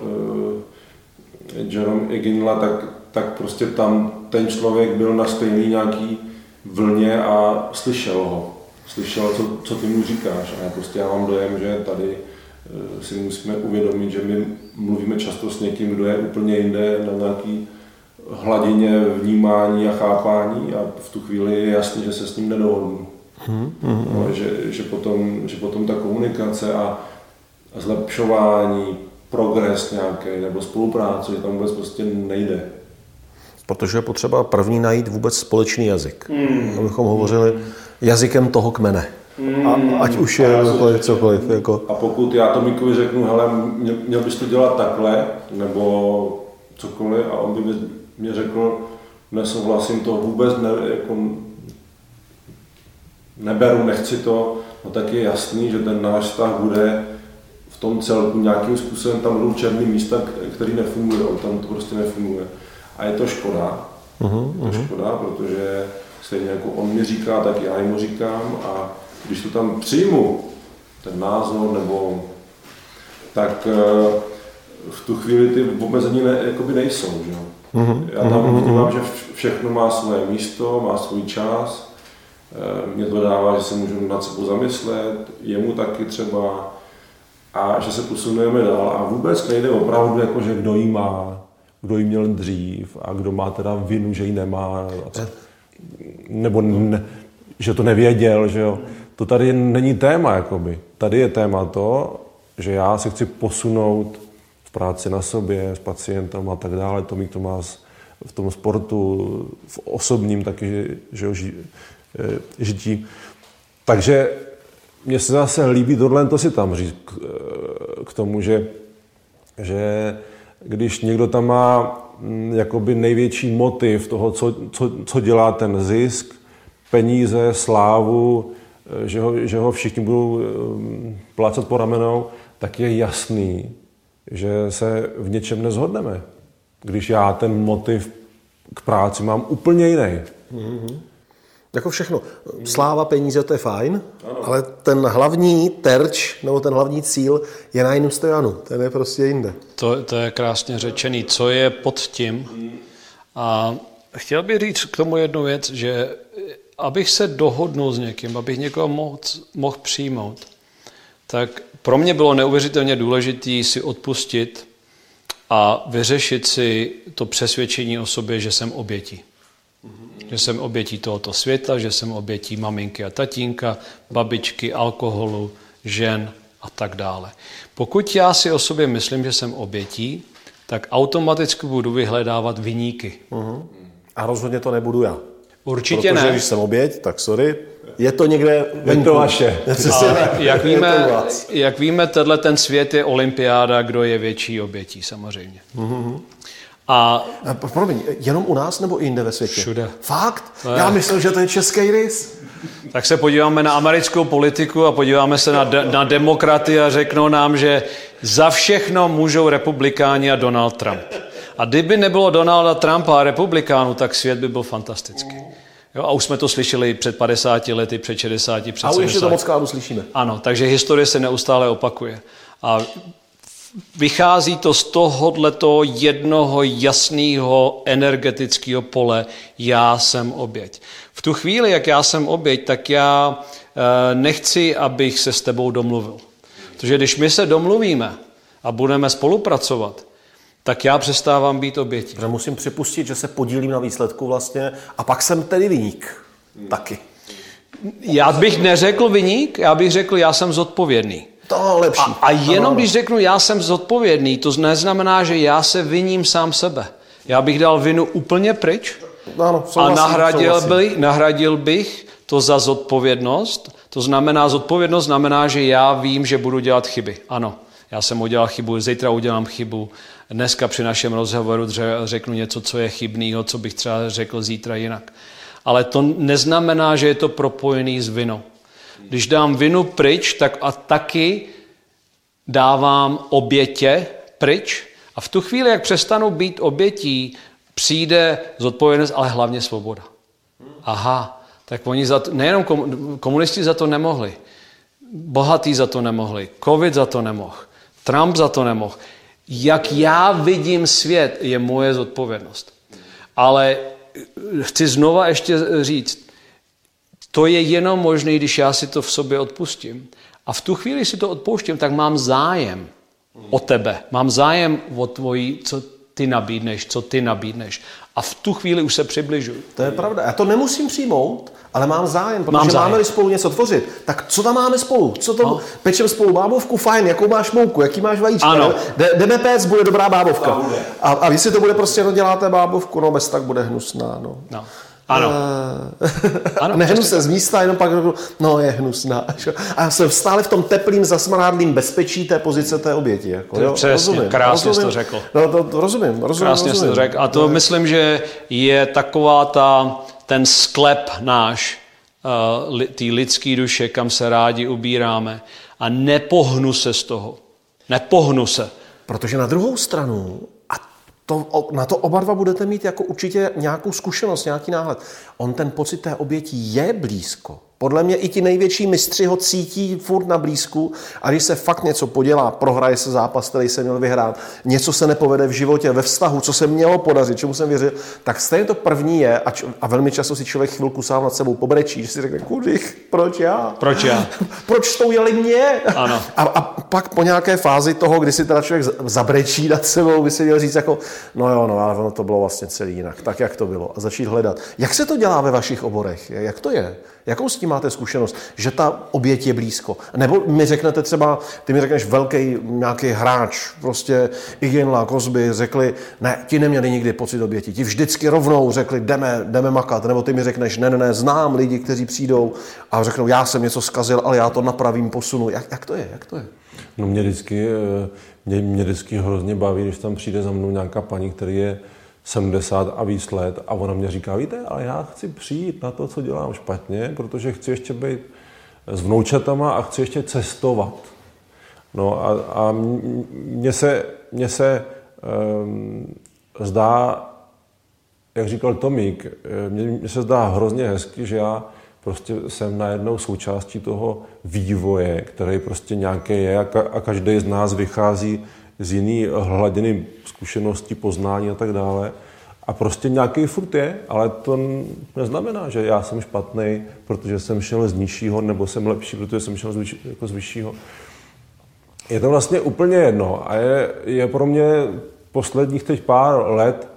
Speaker 3: Jerome Iginla, tak, tak prostě tam ten člověk byl na stejný nějaký vlně a slyšel ho. Slyšel, co, co ty mu říkáš. A já prostě já mám dojem, že tady eh, si musíme uvědomit, že my mluvíme často s někým, kdo je úplně jinde na nějaký hladině vnímání a chápání a v tu chvíli je jasný, že se s ním nedohodnu. Hmm, hmm. No, že, že, potom, že potom ta komunikace a, a zlepšování, progres nějaký nebo spolupráce, že tam vůbec prostě nejde.
Speaker 1: Protože je potřeba první najít vůbec společný jazyk. Hmm. Abychom hovořili jazykem toho kmene. Hmm. A, ať už je cokoliv, cokoliv. Jako.
Speaker 3: A pokud já to Mikovi řeknu, hele, měl bys to dělat takhle, nebo cokoliv, a on by mě řekl, nesouhlasím to vůbec, ne, jako, neberu, nechci to, no tak je jasný, že ten náš vztah bude v tom celku nějakým způsobem tam budou černý místa, které nefungují, tam to prostě nefunguje. A je to škoda, uh-huh, je to uh-huh. škoda, protože stejně jako on mi říká, tak já mu říkám a když to tam přijmu, ten názor, nebo tak eh, v tu chvíli ty omezení ne, jakoby nejsou. Že? Uh-huh, já tam uh-huh, vnímám, že všechno má svoje místo, má svůj čas, eh, mě to dává, že se můžu nad sebou zamyslet, jemu taky třeba, a že se posunujeme dál a vůbec nejde opravdu, jako že kdo jí má, kdo jí měl dřív a kdo má teda vinu, že ji nemá, nebo ne, že to nevěděl, že jo. To tady není téma, jakoby. Tady je téma to, že já se chci posunout v práci na sobě, s pacientem a tak dále. To mi to má v tom sportu, v osobním taky, že jo, ži, eh, žití. Takže mně se zase líbí tohle to si tam říct k, k tomu, že, že když někdo tam má mm, jakoby největší motiv toho, co, co, co dělá ten zisk, peníze, slávu, že ho, že ho všichni budou mm, plácat po ramenou, tak je jasný, že se v něčem nezhodneme. Když já ten motiv k práci mám úplně jiný. Mm-hmm.
Speaker 1: Jako všechno. Sláva, peníze, to je fajn, ano. ale ten hlavní terč nebo ten hlavní cíl je na jiném stojanu. Ten je prostě jinde.
Speaker 2: To, to je krásně řečený. Co je pod tím? A chtěl bych říct k tomu jednu věc, že abych se dohodnul s někým, abych někoho mohl, mohl přijmout, tak pro mě bylo neuvěřitelně důležité si odpustit a vyřešit si to přesvědčení o sobě, že jsem obětí že jsem obětí tohoto světa, že jsem obětí maminky a tatínka, babičky, alkoholu, žen a tak dále. Pokud já si o sobě myslím, že jsem obětí, tak automaticky budu vyhledávat vyníky. Uh-huh.
Speaker 1: A rozhodně to nebudu já.
Speaker 2: Určitě
Speaker 1: Protože
Speaker 2: ne.
Speaker 1: když jsem oběť, tak sorry, je to někde
Speaker 3: venku. Je to vaše.
Speaker 2: jak víme, jak víme, tenhle ten svět je olympiáda, kdo je větší obětí, samozřejmě. Uh-huh.
Speaker 1: A, Promiň, jenom u nás nebo i jinde ve světě?
Speaker 2: Všude.
Speaker 1: Fakt? No Já myslel, že to je český rys.
Speaker 2: Tak se podíváme na americkou politiku a podíváme se na, de, na demokraty a řeknou nám, že za všechno můžou republikáni a Donald Trump. A kdyby nebylo Donalda Trumpa a republikánu, tak svět by byl fantastický. Jo, a už jsme to slyšeli před 50 lety, před 60, před
Speaker 1: A už
Speaker 2: 70.
Speaker 1: ještě to moc slyšíme.
Speaker 2: Ano, takže historie se neustále opakuje. A vychází to z tohoto jednoho jasného energetického pole, já jsem oběť. V tu chvíli, jak já jsem oběť, tak já eh, nechci, abych se s tebou domluvil. Protože když my se domluvíme a budeme spolupracovat, tak já přestávám být obětí.
Speaker 1: Že musím připustit, že se podílím na výsledku vlastně a pak jsem tedy vyník. Taky.
Speaker 2: Já bych neřekl vyník, já bych řekl, já jsem zodpovědný.
Speaker 1: To lepší.
Speaker 2: A, a jenom když řeknu, já jsem zodpovědný, to neznamená, že já se viním sám sebe. Já bych dal vinu úplně pryč
Speaker 1: Ano,
Speaker 2: a nahradil,
Speaker 1: souhlasím.
Speaker 2: by, nahradil bych to za zodpovědnost. To znamená, zodpovědnost znamená, že já vím, že budu dělat chyby. Ano, já jsem udělal chybu, zítra udělám chybu, dneska při našem rozhovoru řeknu něco, co je chybného, co bych třeba řekl zítra jinak. Ale to neznamená, že je to propojený s vinou. Když dám vinu pryč, tak a taky dávám obětě pryč a v tu chvíli, jak přestanu být obětí, přijde zodpovědnost, ale hlavně svoboda. Aha, tak oni za to, nejenom komu- komunisti za to nemohli, bohatý za to nemohli, covid za to nemohl, Trump za to nemohl. Jak já vidím svět, je moje zodpovědnost. Ale chci znova ještě říct, to je jenom možné, když já si to v sobě odpustím. A v tu chvíli si to odpouštím, tak mám zájem o tebe. Mám zájem o tvoji, co ty nabídneš, co ty nabídneš. A v tu chvíli už se přibližuji.
Speaker 1: To je pravda. Já to nemusím přijmout, ale mám zájem, protože
Speaker 2: Mám zájem.
Speaker 1: máme spolu něco tvořit. Tak co tam máme spolu? Co to,
Speaker 2: No.
Speaker 1: Pečem spolu bábovku, fajn, jakou máš mouku, jaký máš vajíčka.
Speaker 2: Ano.
Speaker 1: Jdeme péct, bude dobrá bábovka. A, a jestli to bude prostě, no děláte bábovku, no bez tak bude hnusná. No.
Speaker 2: No. Ano.
Speaker 1: ano, nehnu se z místa, jenom pak řeknu, no je hnusná. A jsem stále v tom teplým, zasmrádlým bezpečí té pozice té oběti. Jako,
Speaker 2: To
Speaker 1: jo?
Speaker 2: přesně, krásně jsi to řekl.
Speaker 1: No, to, to rozumím, rozumím.
Speaker 2: Krásně jsi
Speaker 1: rozumím.
Speaker 2: to řekl. A to myslím, že je taková ta, ten sklep náš, uh, li, té lidské duše, kam se rádi ubíráme. A nepohnu se z toho. Nepohnu se.
Speaker 1: Protože na druhou stranu, a to, na to oba dva budete mít jako určitě nějakou zkušenost, nějaký náhled. On ten pocit té oběti je blízko. Podle mě i ti největší mistři ho cítí furt na blízku a když se fakt něco podělá, prohraje se zápas, který se měl vyhrát, něco se nepovede v životě, ve vztahu, co se mělo podařit, čemu jsem věřil, tak stejně to první je, a, č- a velmi často si člověk chvilku sám nad sebou pobrečí, že si řekne, kudych, proč já?
Speaker 2: Proč já?
Speaker 1: proč to udělali mě?
Speaker 2: Ano.
Speaker 1: A, a pak po nějaké fázi toho, kdy si teda člověk zabrečí nad sebou, by si měl říct jako, no jo, no ale ono to bylo vlastně celý jinak, tak jak to bylo a začít hledat. Jak se to dělá ve vašich oborech? Jak to je? Jakou s tím máte zkušenost, že ta oběť je blízko? Nebo mi řeknete třeba, ty mi řekneš velký nějaký hráč, prostě Iginla, Kozby, řekli, ne, ti neměli nikdy pocit oběti, ti vždycky rovnou řekli, jdeme, jdeme makat, nebo ty mi řekneš, ne, ne, ne, znám lidi, kteří přijdou a řeknou, já jsem něco zkazil, ale já to napravím, posunu. Jak, jak to je, jak to je?
Speaker 3: No mě vždycky, eh, mě, mě vždycky hrozně baví, když tam přijde za mnou nějaká paní, který je 70 a víc let a ona mě říká, víte, ale já chci přijít na to, co dělám špatně, protože chci ještě být s vnoučatama a chci ještě cestovat. No a, a mně se, mně se um, zdá, jak říkal Tomík, eh, mně, mně se zdá hrozně hezky, že já prostě jsem najednou součástí toho vývoje, který prostě nějaký je a, ka, a každý z nás vychází z jiný hladiny zkušeností, poznání a tak dále. A prostě nějaký furt je, ale to neznamená, že já jsem špatný, protože jsem šel z nižšího, nebo jsem lepší, protože jsem šel z, vyšší, jako z vyššího. Je to vlastně úplně jedno a je, je pro mě posledních teď pár let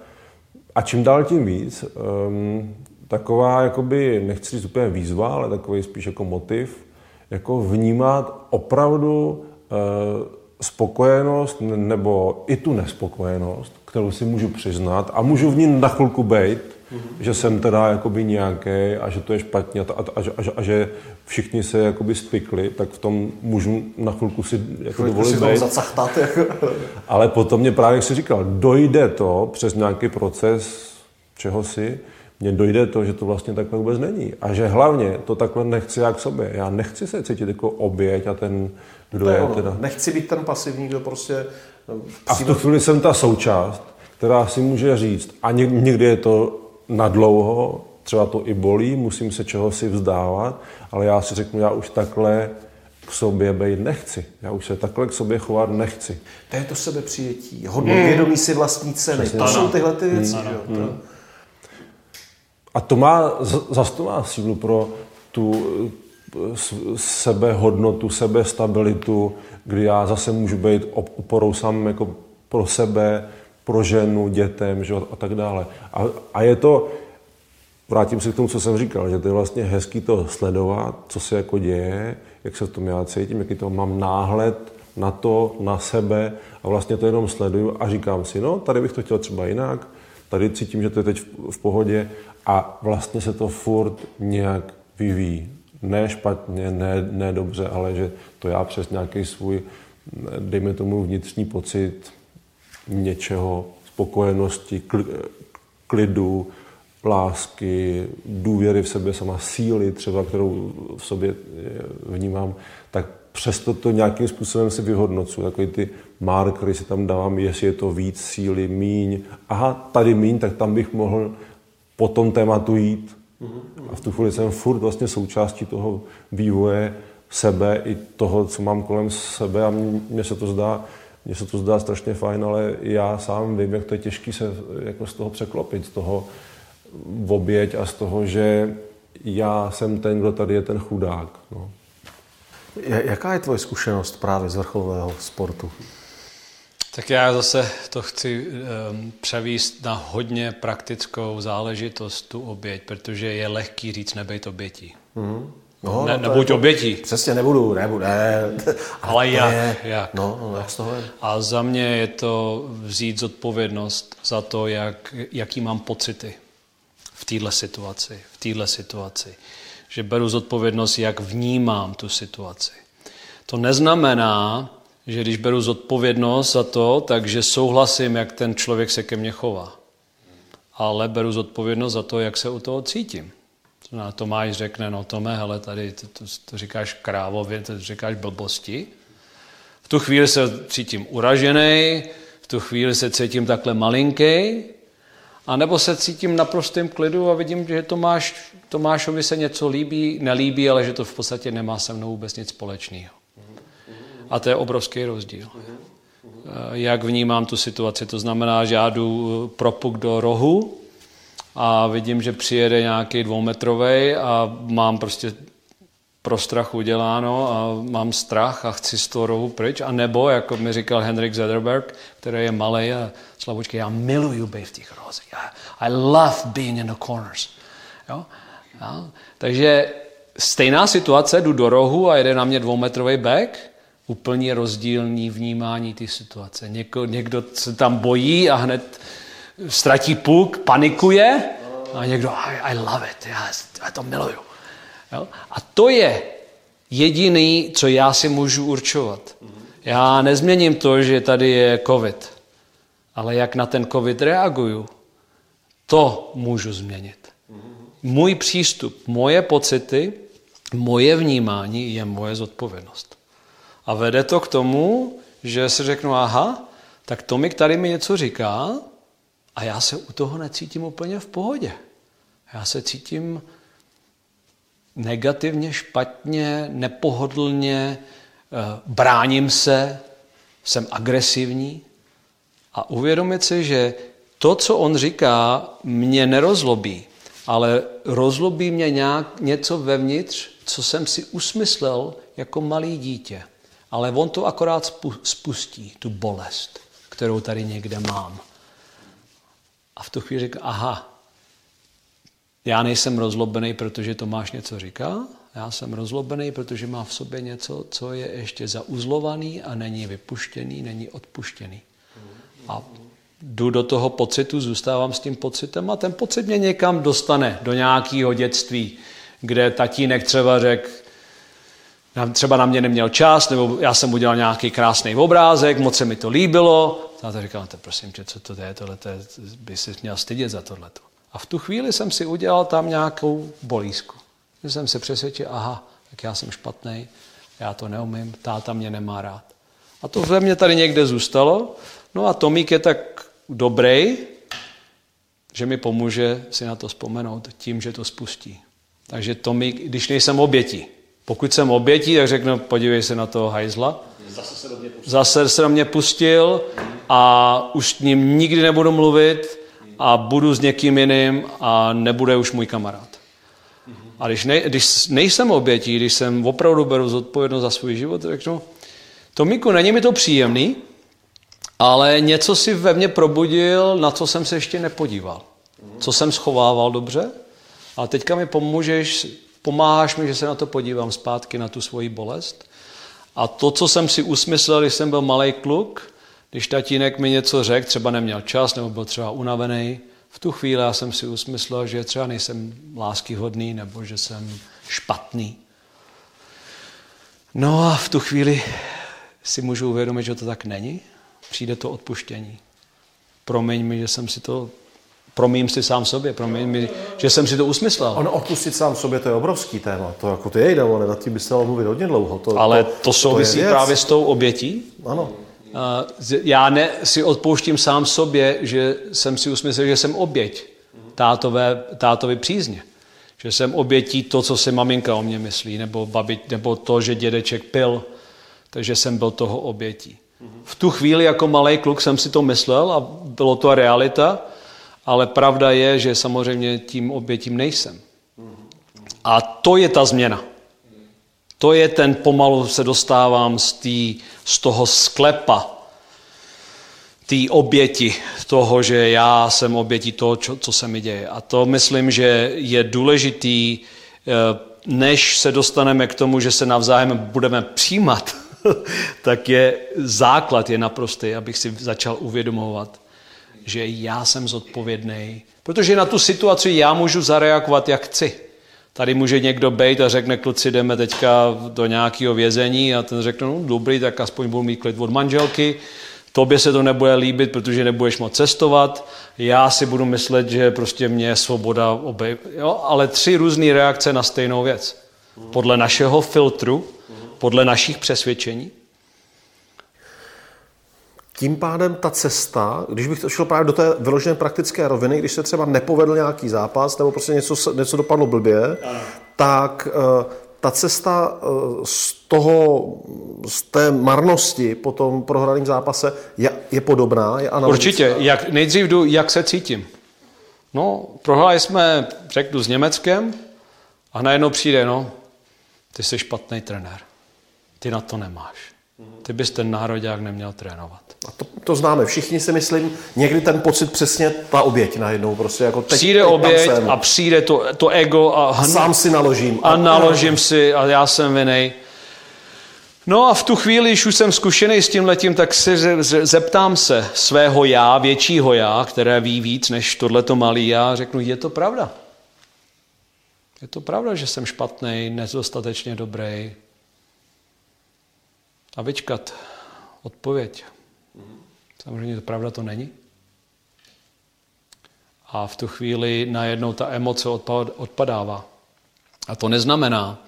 Speaker 3: a čím dál tím víc um, taková, jakoby, nechci říct úplně výzva, ale takový spíš jako motiv, jako vnímat opravdu uh, spokojenost nebo i tu nespokojenost, kterou si můžu přiznat a můžu v ní na chvilku být, že jsem teda jakoby nějaký a že to je špatně a, a, a, že- a, a že všichni se jakoby spikli, tak v tom můžu na chvilku si jako dovolit
Speaker 1: si zacachtat. Jako.
Speaker 3: Ale potom mě právě, jak jsi říkal, dojde to přes nějaký proces čeho si, mně dojde to, že to vlastně takhle vůbec není. A že hlavně to takhle nechci já k sobě. Já nechci se cítit jako oběť a ten, kdo
Speaker 1: To je
Speaker 3: teda.
Speaker 1: Nechci být ten pasivní, kdo prostě no,
Speaker 3: A v tu chvíli jsem ta součást, která si může říct, a ně- někdy je to na dlouho, třeba to i bolí, musím se čeho si vzdávat, ale já si řeknu, já už takhle k sobě být nechci. Já už se takhle k sobě chovat nechci.
Speaker 1: To je to sebepřijetí, hodně hmm. vědomí si vlastní ceny. Přesně. To jsou tyhle ty věci. Hmm. Jo, hmm.
Speaker 3: A to má, zase to má sílu pro tu sebehodnotu, sebestabilitu, kdy já zase můžu být oporou sám jako pro sebe, pro ženu, dětem že, a tak dále. A, a je to, vrátím se k tomu, co jsem říkal, že to je vlastně hezký to sledovat, co se jako děje, jak se v tom já cítím, jaký to mám náhled na to, na sebe a vlastně to jenom sleduju a říkám si, no, tady bych to chtěl třeba jinak, tady cítím, že to je teď v, v pohodě a vlastně se to furt nějak vyvíjí. Ne špatně, ne, ne dobře, ale že to já přes nějaký svůj, dejme tomu vnitřní pocit něčeho, spokojenosti, klidu, lásky, důvěry v sebe sama, síly třeba, kterou v sobě vnímám, tak přesto to nějakým způsobem si vyhodnocu. Takový ty markery si tam dávám, jestli je to víc síly, míň. Aha, tady míň, tak tam bych mohl po tom tématu jít. A v tu chvíli jsem furt vlastně součástí toho vývoje sebe i toho, co mám kolem sebe a mně se to zdá, mně se to zdá strašně fajn, ale já sám vím, jak to je těžké se jako z toho překlopit, z toho oběť a z toho, že já jsem ten, kdo tady je ten chudák. No.
Speaker 1: Jaká je tvoje zkušenost právě z vrcholového sportu?
Speaker 2: Tak já zase to chci um, převíst na hodně praktickou záležitost, tu oběť, protože je lehký říct nebejt obětí. Mm-hmm. No, ne, no nebuď to, obětí.
Speaker 1: Přesně, nebudu, nebudu, ne.
Speaker 2: Ale jak, je, jak?
Speaker 1: No, no, jak z toho je?
Speaker 2: A za mě je to vzít zodpovědnost za to, jak, jaký mám pocity v této situaci, v této situaci. Že beru zodpovědnost, jak vnímám tu situaci. To neznamená, že když beru zodpovědnost za to, takže souhlasím, jak ten člověk se ke mně chová. Ale beru zodpovědnost za to, jak se u toho cítím. To Tomáš řekne, no Tome, hele, tady to, to, to říkáš krávově, to říkáš blbosti. V tu chvíli se cítím uražený, v tu chvíli se cítím takhle malinký, a nebo se cítím naprostým klidu a vidím, že Tomáš, Tomášovi se něco líbí, nelíbí, ale že to v podstatě nemá se mnou vůbec nic společného. A to je obrovský rozdíl. Jak vnímám tu situaci, to znamená, že já jdu propuk do rohu a vidím, že přijede nějaký dvoumetrový a mám prostě pro strach uděláno a mám strach a chci z toho rohu pryč. A nebo, jako mi říkal Henrik Zederberg, který je malý a slavučký, já miluju být v těch rozích. I love being in the corners. Jo? Jo? Takže stejná situace, jdu do rohu a jede na mě dvoumetrový back, úplně rozdílný vnímání té situace. Něko, někdo se tam bojí a hned ztratí puk, panikuje a někdo, I, I love it, já, já to miluju. Jo? A to je jediný, co já si můžu určovat. Já nezměním to, že tady je covid, ale jak na ten covid reaguju, to můžu změnit. Můj přístup, moje pocity, moje vnímání je moje zodpovědnost. A vede to k tomu, že si řeknu, aha, tak Tomik tady mi něco říká a já se u toho necítím úplně v pohodě. Já se cítím negativně, špatně, nepohodlně, eh, bráním se, jsem agresivní. A uvědomit si, že to, co on říká, mě nerozlobí, ale rozlobí mě nějak něco vevnitř, co jsem si usmyslel jako malý dítě. Ale on to akorát spustí, tu bolest, kterou tady někde mám. A v tu chvíli řekl, aha, já nejsem rozlobený, protože Tomáš něco říká, já jsem rozlobený, protože má v sobě něco, co je ještě zauzlovaný a není vypuštěný, není odpuštěný. A jdu do toho pocitu, zůstávám s tím pocitem a ten pocit mě někam dostane do nějakého dětství, kde tatínek třeba řekl, třeba na mě neměl čas, nebo já jsem udělal nějaký krásný obrázek, moc se mi to líbilo. A to říkal, to prosím tě, co to je, tohle by si měl stydět za tohleto. A v tu chvíli jsem si udělal tam nějakou bolízku. Že jsem se přesvědčil, aha, tak já jsem špatný, já to neumím, táta mě nemá rád. A to ve mně tady někde zůstalo. No a Tomík je tak dobrý, že mi pomůže si na to vzpomenout tím, že to spustí. Takže to mi, když nejsem obětí. Pokud jsem obětí, tak řeknu, podívej se na toho hajzla. Zase se do mě pustil. Zase se do mě pustil a už s ním nikdy nebudu mluvit a budu s někým jiným a nebude už můj kamarád. A když, ne, když nejsem obětí, když jsem opravdu beru zodpovědnost za svůj život, řeknu, Tomíku, není mi to příjemný, ale něco si ve mně probudil, na co jsem se ještě nepodíval. Co jsem schovával dobře. A teďka mi pomůžeš, pomáháš mi, že se na to podívám zpátky, na tu svoji bolest. A to, co jsem si usmyslel, když jsem byl malý kluk, když tatínek mi něco řekl, třeba neměl čas, nebo byl třeba unavený, v tu chvíli já jsem si usmyslel, že třeba nejsem láskyhodný, nebo že jsem špatný. No a v tu chvíli si můžu uvědomit, že to tak není. Přijde to odpuštění. Promiň mi, že jsem si to Promím si sám sobě, promiň mi, že jsem si to usmyslel.
Speaker 1: On odpustit sám sobě, to je obrovský téma. To jako ty jde, ale nad tím by se mluvit hodně dlouho. To,
Speaker 2: ale to, to souvisí to právě s tou obětí.
Speaker 1: Ano.
Speaker 2: Já ne, si odpouštím sám sobě, že jsem si usmyslel, že jsem oběť tátové, tátovi přízně. Že jsem obětí to, co si maminka o mě myslí, nebo, babi, nebo to, že dědeček pil, takže jsem byl toho obětí. V tu chvíli jako malý kluk jsem si to myslel a bylo to realita, ale pravda je, že samozřejmě tím obětím nejsem. A to je ta změna. To je ten, pomalu se dostávám z, tý, z toho sklepa, té oběti toho, že já jsem obětí toho, čo, co se mi děje. A to myslím, že je důležitý, eh, než se dostaneme k tomu, že se navzájem budeme přijímat, tak je základ je naprostý, abych si začal uvědomovat, že já jsem zodpovědný, protože na tu situaci já můžu zareagovat, jak chci. Tady může někdo bejt a řekne, kluci, jdeme teďka do nějakého vězení a ten řekne, no dobrý, tak aspoň budu mít klid od manželky, tobě se to nebude líbit, protože nebudeš moc cestovat, já si budu myslet, že prostě mě je svoboda obej... Jo? Ale tři různé reakce na stejnou věc. Podle našeho filtru, podle našich přesvědčení.
Speaker 1: Tím pádem ta cesta, když bych to šel právě do té vyložené praktické roviny, když se třeba nepovedl nějaký zápas nebo prostě něco, něco dopadlo blbě, ano. tak uh, ta cesta uh, z toho, z té marnosti po tom prohraném zápase je, je podobná, je analogická.
Speaker 2: Určitě. Jak, nejdřív jdu, jak se cítím. No, prohráli jsme, řeknu, s Německem a najednou přijde, no, ty jsi špatný trenér. Ty na to nemáš. Ty bys ten národák neměl trénovat.
Speaker 1: A to, to známe všichni, si myslím. Někdy ten pocit přesně ta oběť najednou. Prostě jako teď,
Speaker 2: přijde teď oběť a přijde to, to ego a,
Speaker 1: a sám si naložím.
Speaker 2: A, a naložím si a já jsem vinej. No a v tu chvíli, když už jsem zkušený s tím letím, tak si zeptám se svého já, většího já, které ví víc než tohleto malý já, řeknu, je to pravda. Je to pravda, že jsem špatný, nedostatečně dobrý. A vyčkat odpověď. Samozřejmě to pravda to není. A v tu chvíli najednou ta emoce odpadává. A to neznamená,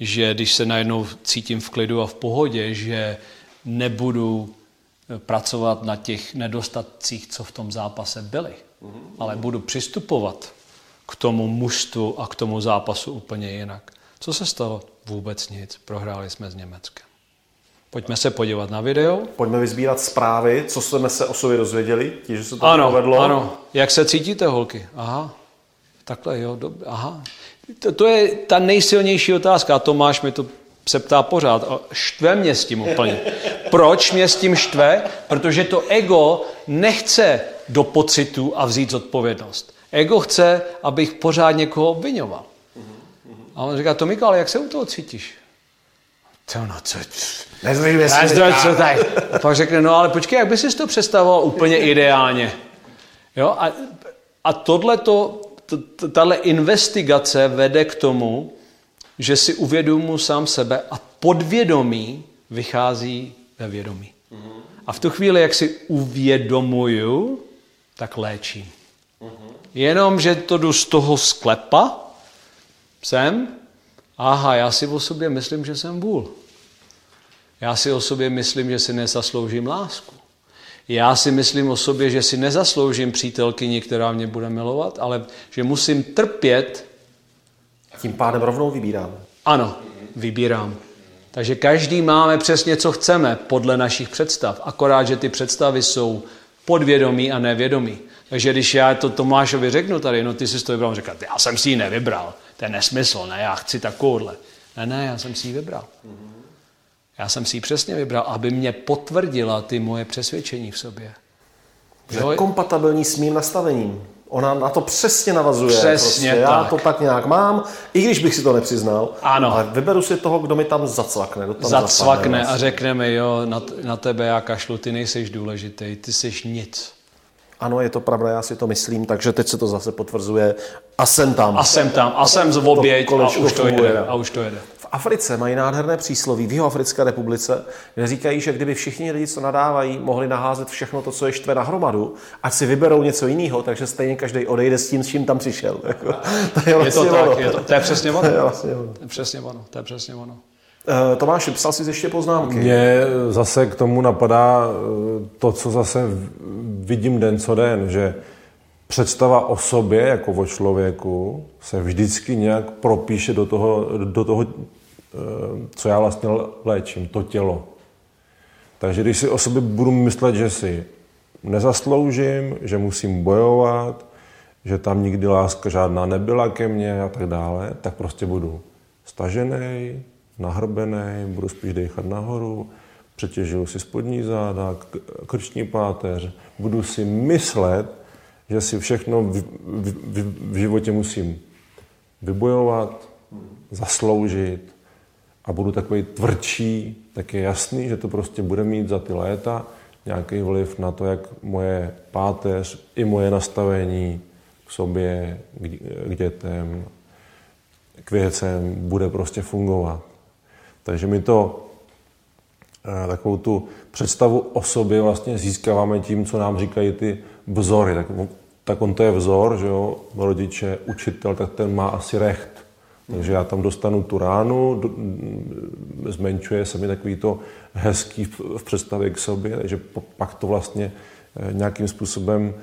Speaker 2: že když se najednou cítím v klidu a v pohodě, že nebudu pracovat na těch nedostatcích, co v tom zápase byly, ale budu přistupovat k tomu mužstvu a k tomu zápasu úplně jinak. Co se stalo? Vůbec nic. Prohráli jsme s Německem. Pojďme se podívat na video.
Speaker 1: Pojďme vyzbírat zprávy, co jsme se o sobě dozvěděli, tí, že se to
Speaker 2: ano,
Speaker 1: povedlo.
Speaker 2: Ano, jak se cítíte, holky? Aha, takhle, jo, dobře, aha. To, to je ta nejsilnější otázka a Tomáš mi to se ptá pořád. Štve mě s tím úplně. Proč mě s tím štve? Protože to ego nechce do pocitu a vzít zodpovědnost. Ego chce, abych pořád někoho obvinoval. A on říká, Tomiko, ale jak se u toho cítíš? To no, co...
Speaker 1: Nezlíbě si
Speaker 2: co tak. A pak řekne, no ale počkej, jak by si to představoval úplně ideálně? Jo? A, a tohleto, tahle investigace vede k tomu, že si uvědomuji sám sebe a podvědomí vychází ve vědomí. A v tu chvíli, jak si uvědomuju, tak léčím. Jenom, že to jdu z toho sklepa, jsem, aha, já si o sobě myslím, že jsem vůl. Já si o sobě myslím, že si nezasloužím lásku. Já si myslím o sobě, že si nezasloužím přítelkyni, která mě bude milovat, ale že musím trpět.
Speaker 1: A tím pádem rovnou vybírám.
Speaker 2: Ano, vybírám. Takže každý máme přesně, co chceme podle našich představ. Akorát, že ty představy jsou podvědomí a nevědomí. Takže když já to Tomášovi řeknu tady, no ty jsi to vybral, říkat, já jsem si ji nevybral, to je nesmysl, ne, já chci takovouhle. Ne, ne, já jsem si ji vybral. Já jsem si ji přesně vybral, aby mě potvrdila ty moje přesvědčení v sobě.
Speaker 1: Že je kompatibilní s mým nastavením. Ona na to přesně navazuje.
Speaker 2: Přesně
Speaker 1: prostě.
Speaker 2: tak.
Speaker 1: Já to tak nějak mám, i když bych si to nepřiznal.
Speaker 2: Ano.
Speaker 1: Ale vyberu si toho, kdo mi tam zacvakne. Kdo tam
Speaker 2: Zacvakne
Speaker 1: zapadne,
Speaker 2: a řekne mi, jo, na, na tebe já kašlu, ty nejseš důležitý, ty jsi nic.
Speaker 1: Ano, je to pravda, já si to myslím, takže teď se to zase potvrzuje a jsem tam.
Speaker 2: A jsem tam, a jsem z oběť a už to jede. A už to jede.
Speaker 1: V Africe mají nádherné přísloví, v Jihoafrické republice, kde říkají, že kdyby všichni lidi, co nadávají, mohli naházet všechno to, co je štve na hromadu, ať si vyberou něco jiného, takže stejně každý odejde s tím, s čím tam přišel. To je,
Speaker 2: Je
Speaker 1: vlastně
Speaker 2: to
Speaker 1: ono.
Speaker 2: tak, je to, to je přesně ono.
Speaker 1: To je vlastně ono.
Speaker 2: To je přesně ono, to je přesně ono.
Speaker 1: Eh, Tomáši, psal jsi ještě poznámky?
Speaker 3: Mně zase k tomu napadá eh, to, co zase vidím den co den, že představa o sobě jako o člověku se vždycky nějak propíše do toho, do toho eh, co já vlastně léčím, to tělo. Takže když si o sobě budu myslet, že si nezasloužím, že musím bojovat, že tam nikdy láska žádná nebyla ke mně a tak dále, tak prostě budu stažený, nahrbený, budu spíš dechat nahoru, přetěžuju si spodní záda, krční páteř, budu si myslet, že si všechno v, v, v, v životě musím vybojovat, zasloužit a budu takový tvrdší, tak je jasný, že to prostě bude mít za ty léta nějaký vliv na to, jak moje páteř i moje nastavení k sobě, k dětem, k věcem bude prostě fungovat. Takže my to eh, takovou tu představu o sobě vlastně získáváme tím, co nám říkají ty vzory. Tak, tak on to je vzor, že jo, rodiče, učitel, tak ten má asi recht. Takže já tam dostanu tu ránu, do- zmenšuje se mi takový to hezký v v představě k sobě, takže pak to vlastně eh, nějakým způsobem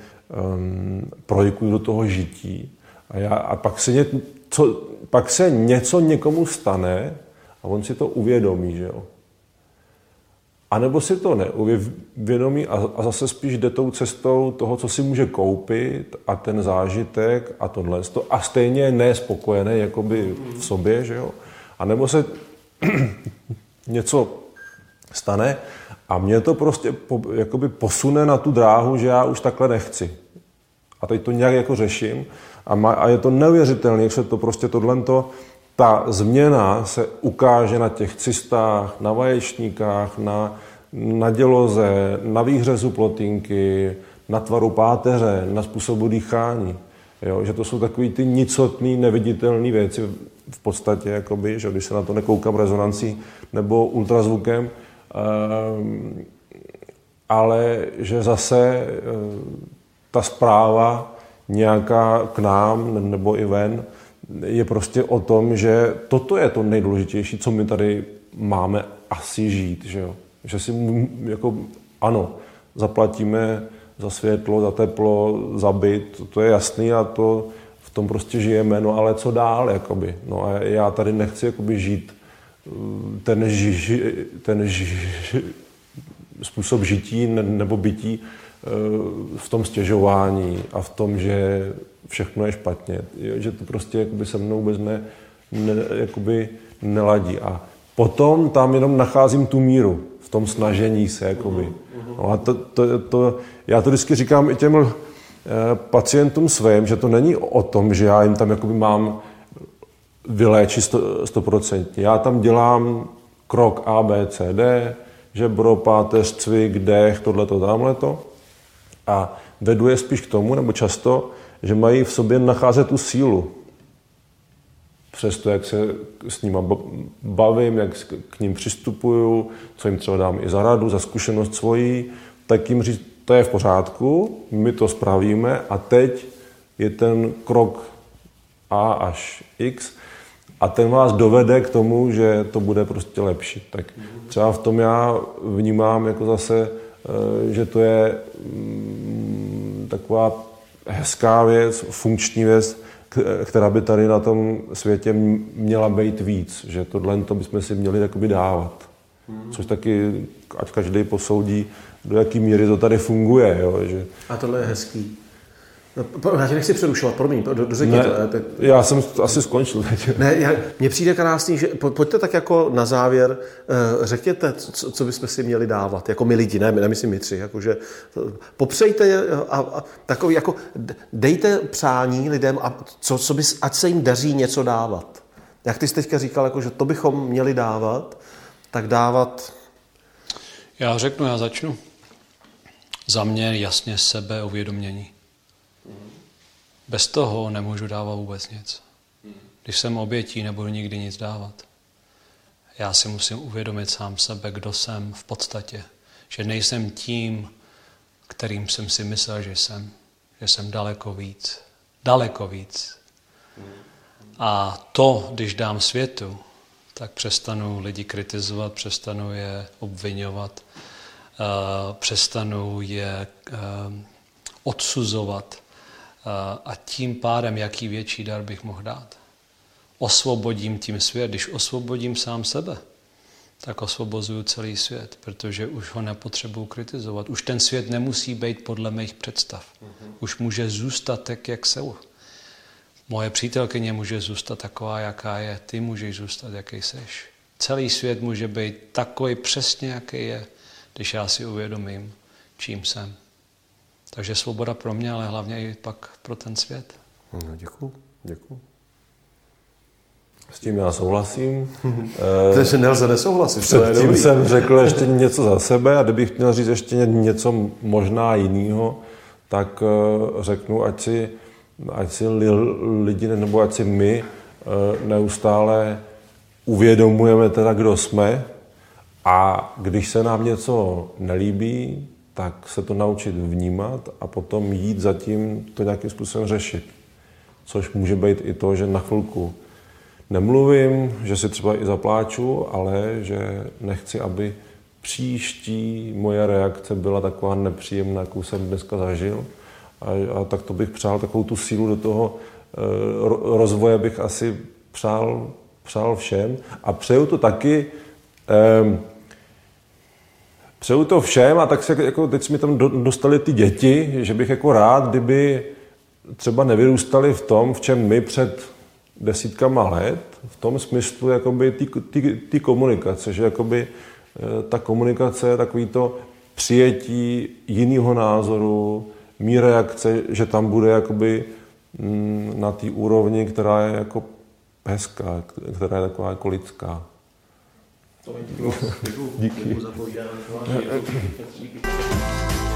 Speaker 3: um, projikuju do toho žití. A, já, a pak, se ně, co, pak se něco někomu stane a on si to uvědomí, že jo. A nebo si to neuvědomí a, zase spíš jde tou cestou toho, co si může koupit a ten zážitek a tohle. A stejně je nespokojený jakoby v sobě, že jo. A nebo se něco stane a mě to prostě po, jakoby posune na tu dráhu, že já už takhle nechci. A teď to nějak jako řeším a, má, a je to neuvěřitelné, jak se to prostě tohle ta změna se ukáže na těch cystách, na vaječníkách, na, na děloze, na výhřezu plotinky, na tvaru páteře, na způsobu dýchání. Jo, že to jsou takové ty nicotné, neviditelné věci v podstatě, jakoby, že když se na to nekoukám rezonancí nebo ultrazvukem, ehm, ale že zase eh, ta zpráva nějaká k nám nebo i ven je prostě o tom, že toto je to nejdůležitější, co my tady máme asi žít, že jo. Že si jako, ano, zaplatíme za světlo, za teplo, za byt, to je jasný a to v tom prostě žijeme, no ale co dál, jakoby. No a já tady nechci jakoby žít eh, ten, ži, ten ži, způsob žití ne- nebo bytí eh, v tom stěžování a v tom, že všechno je špatně, Jo, že to prostě jakoby se mnou vůbec ne, ne, jakoby neladí. A potom tam jenom nacházím tu míru v tom snažení se. Jakoby. No a to, to, to, já to vždycky říkám i těm eh, pacientům svým, že to není o tom, že já jim tam jakoby mám vyléčit sto- stoprocentně. Já tam dělám krok A, B, C, D, žebro, páteř, cvik, dech, tohleto, tamhleto. A vedu je spíš k tomu, nebo často, že mají v sobě nacházet tu sílu. Přesto, jak se s nimi bavím, jak k ním přistupuju, co jim třeba dám i za radu, za zkušenost svojí, tak jim říct, to je v pořádku, my to spravíme a teď je ten krok A až X a ten vás dovede k tomu, že to bude prostě lepší. Tak třeba v tom já vnímám jako zase že to je mm, taková hezká věc, funkční věc, která by tady na tom světě měla být víc, že tohle to bychom si měli jakoby dávat. Hmm. Což taky, ať každý posoudí, do jaký míry to tady funguje. Jo, že...
Speaker 1: A tohle je hezký. No, já tě nechci přerušovat, promiň, do, dořekni
Speaker 3: ne,
Speaker 1: to.
Speaker 3: Teď. Já jsem asi skončil teď.
Speaker 1: Ne, já, mně přijde krásný, že pojďte tak jako na závěr, uh, řekněte, co, co bychom si měli dávat, jako my lidi, ne, nemyslím my tři, jakože popřejte je a, a takový, jako dejte přání lidem, a co, co bys, ať se jim daří něco dávat. Jak ty jsi teďka říkal, jako, že to bychom měli dávat, tak dávat...
Speaker 2: Já řeknu, já začnu. Za mě jasně sebe uvědomění. Bez toho nemůžu dávat vůbec nic. Když jsem obětí, nebudu nikdy nic dávat. Já si musím uvědomit sám sebe, kdo jsem v podstatě. Že nejsem tím, kterým jsem si myslel, že jsem. Že jsem daleko víc. Daleko víc. A to, když dám světu, tak přestanu lidi kritizovat, přestanu je obvinovat, uh, přestanu je uh, odsuzovat, a tím pádem, jaký větší dar bych mohl dát. Osvobodím tím svět. Když osvobodím sám sebe, tak osvobozuju celý svět, protože už ho nepotřebuji kritizovat. Už ten svět nemusí být podle mých představ. Mm-hmm. Už může zůstat tak, jak jsou. Moje přítelkyně může zůstat taková, jaká je. Ty můžeš zůstat, jaký seš. Celý svět může být takový přesně, jaký je, když já si uvědomím, čím jsem. Takže svoboda pro mě, ale hlavně i pak pro ten svět.
Speaker 1: No, děkuji, děkuji.
Speaker 3: S tím já souhlasím.
Speaker 1: Takže nelze nesouhlasit.
Speaker 3: Předtím jsem řekl ještě něco za sebe a kdybych měl říct ještě něco možná jiného, tak eh, řeknu, ať si, ať si lidi nebo ať si my eh, neustále uvědomujeme teda, kdo jsme a když se nám něco nelíbí, tak se to naučit vnímat a potom jít za tím to nějakým způsobem řešit. Což může být i to, že na chvilku nemluvím, že si třeba i zapláču, ale že nechci, aby příští moje reakce byla taková nepříjemná, jakou jsem dneska zažil. A, a tak to bych přál takovou tu sílu do toho e, rozvoje bych asi přál, přál všem. A přeju to taky e, Přeju to všem a tak se jako teď jsme tam dostali ty děti, že bych jako rád, kdyby třeba nevyrůstali v tom, v čem my před desítkama let, v tom smyslu jakoby ty, ty, ty komunikace, že jakoby eh, ta komunikace takový to přijetí jiného názoru, mí reakce, že tam bude jakoby mm, na té úrovni, která je jako hezká, která je taková jako lidská.
Speaker 1: Bon.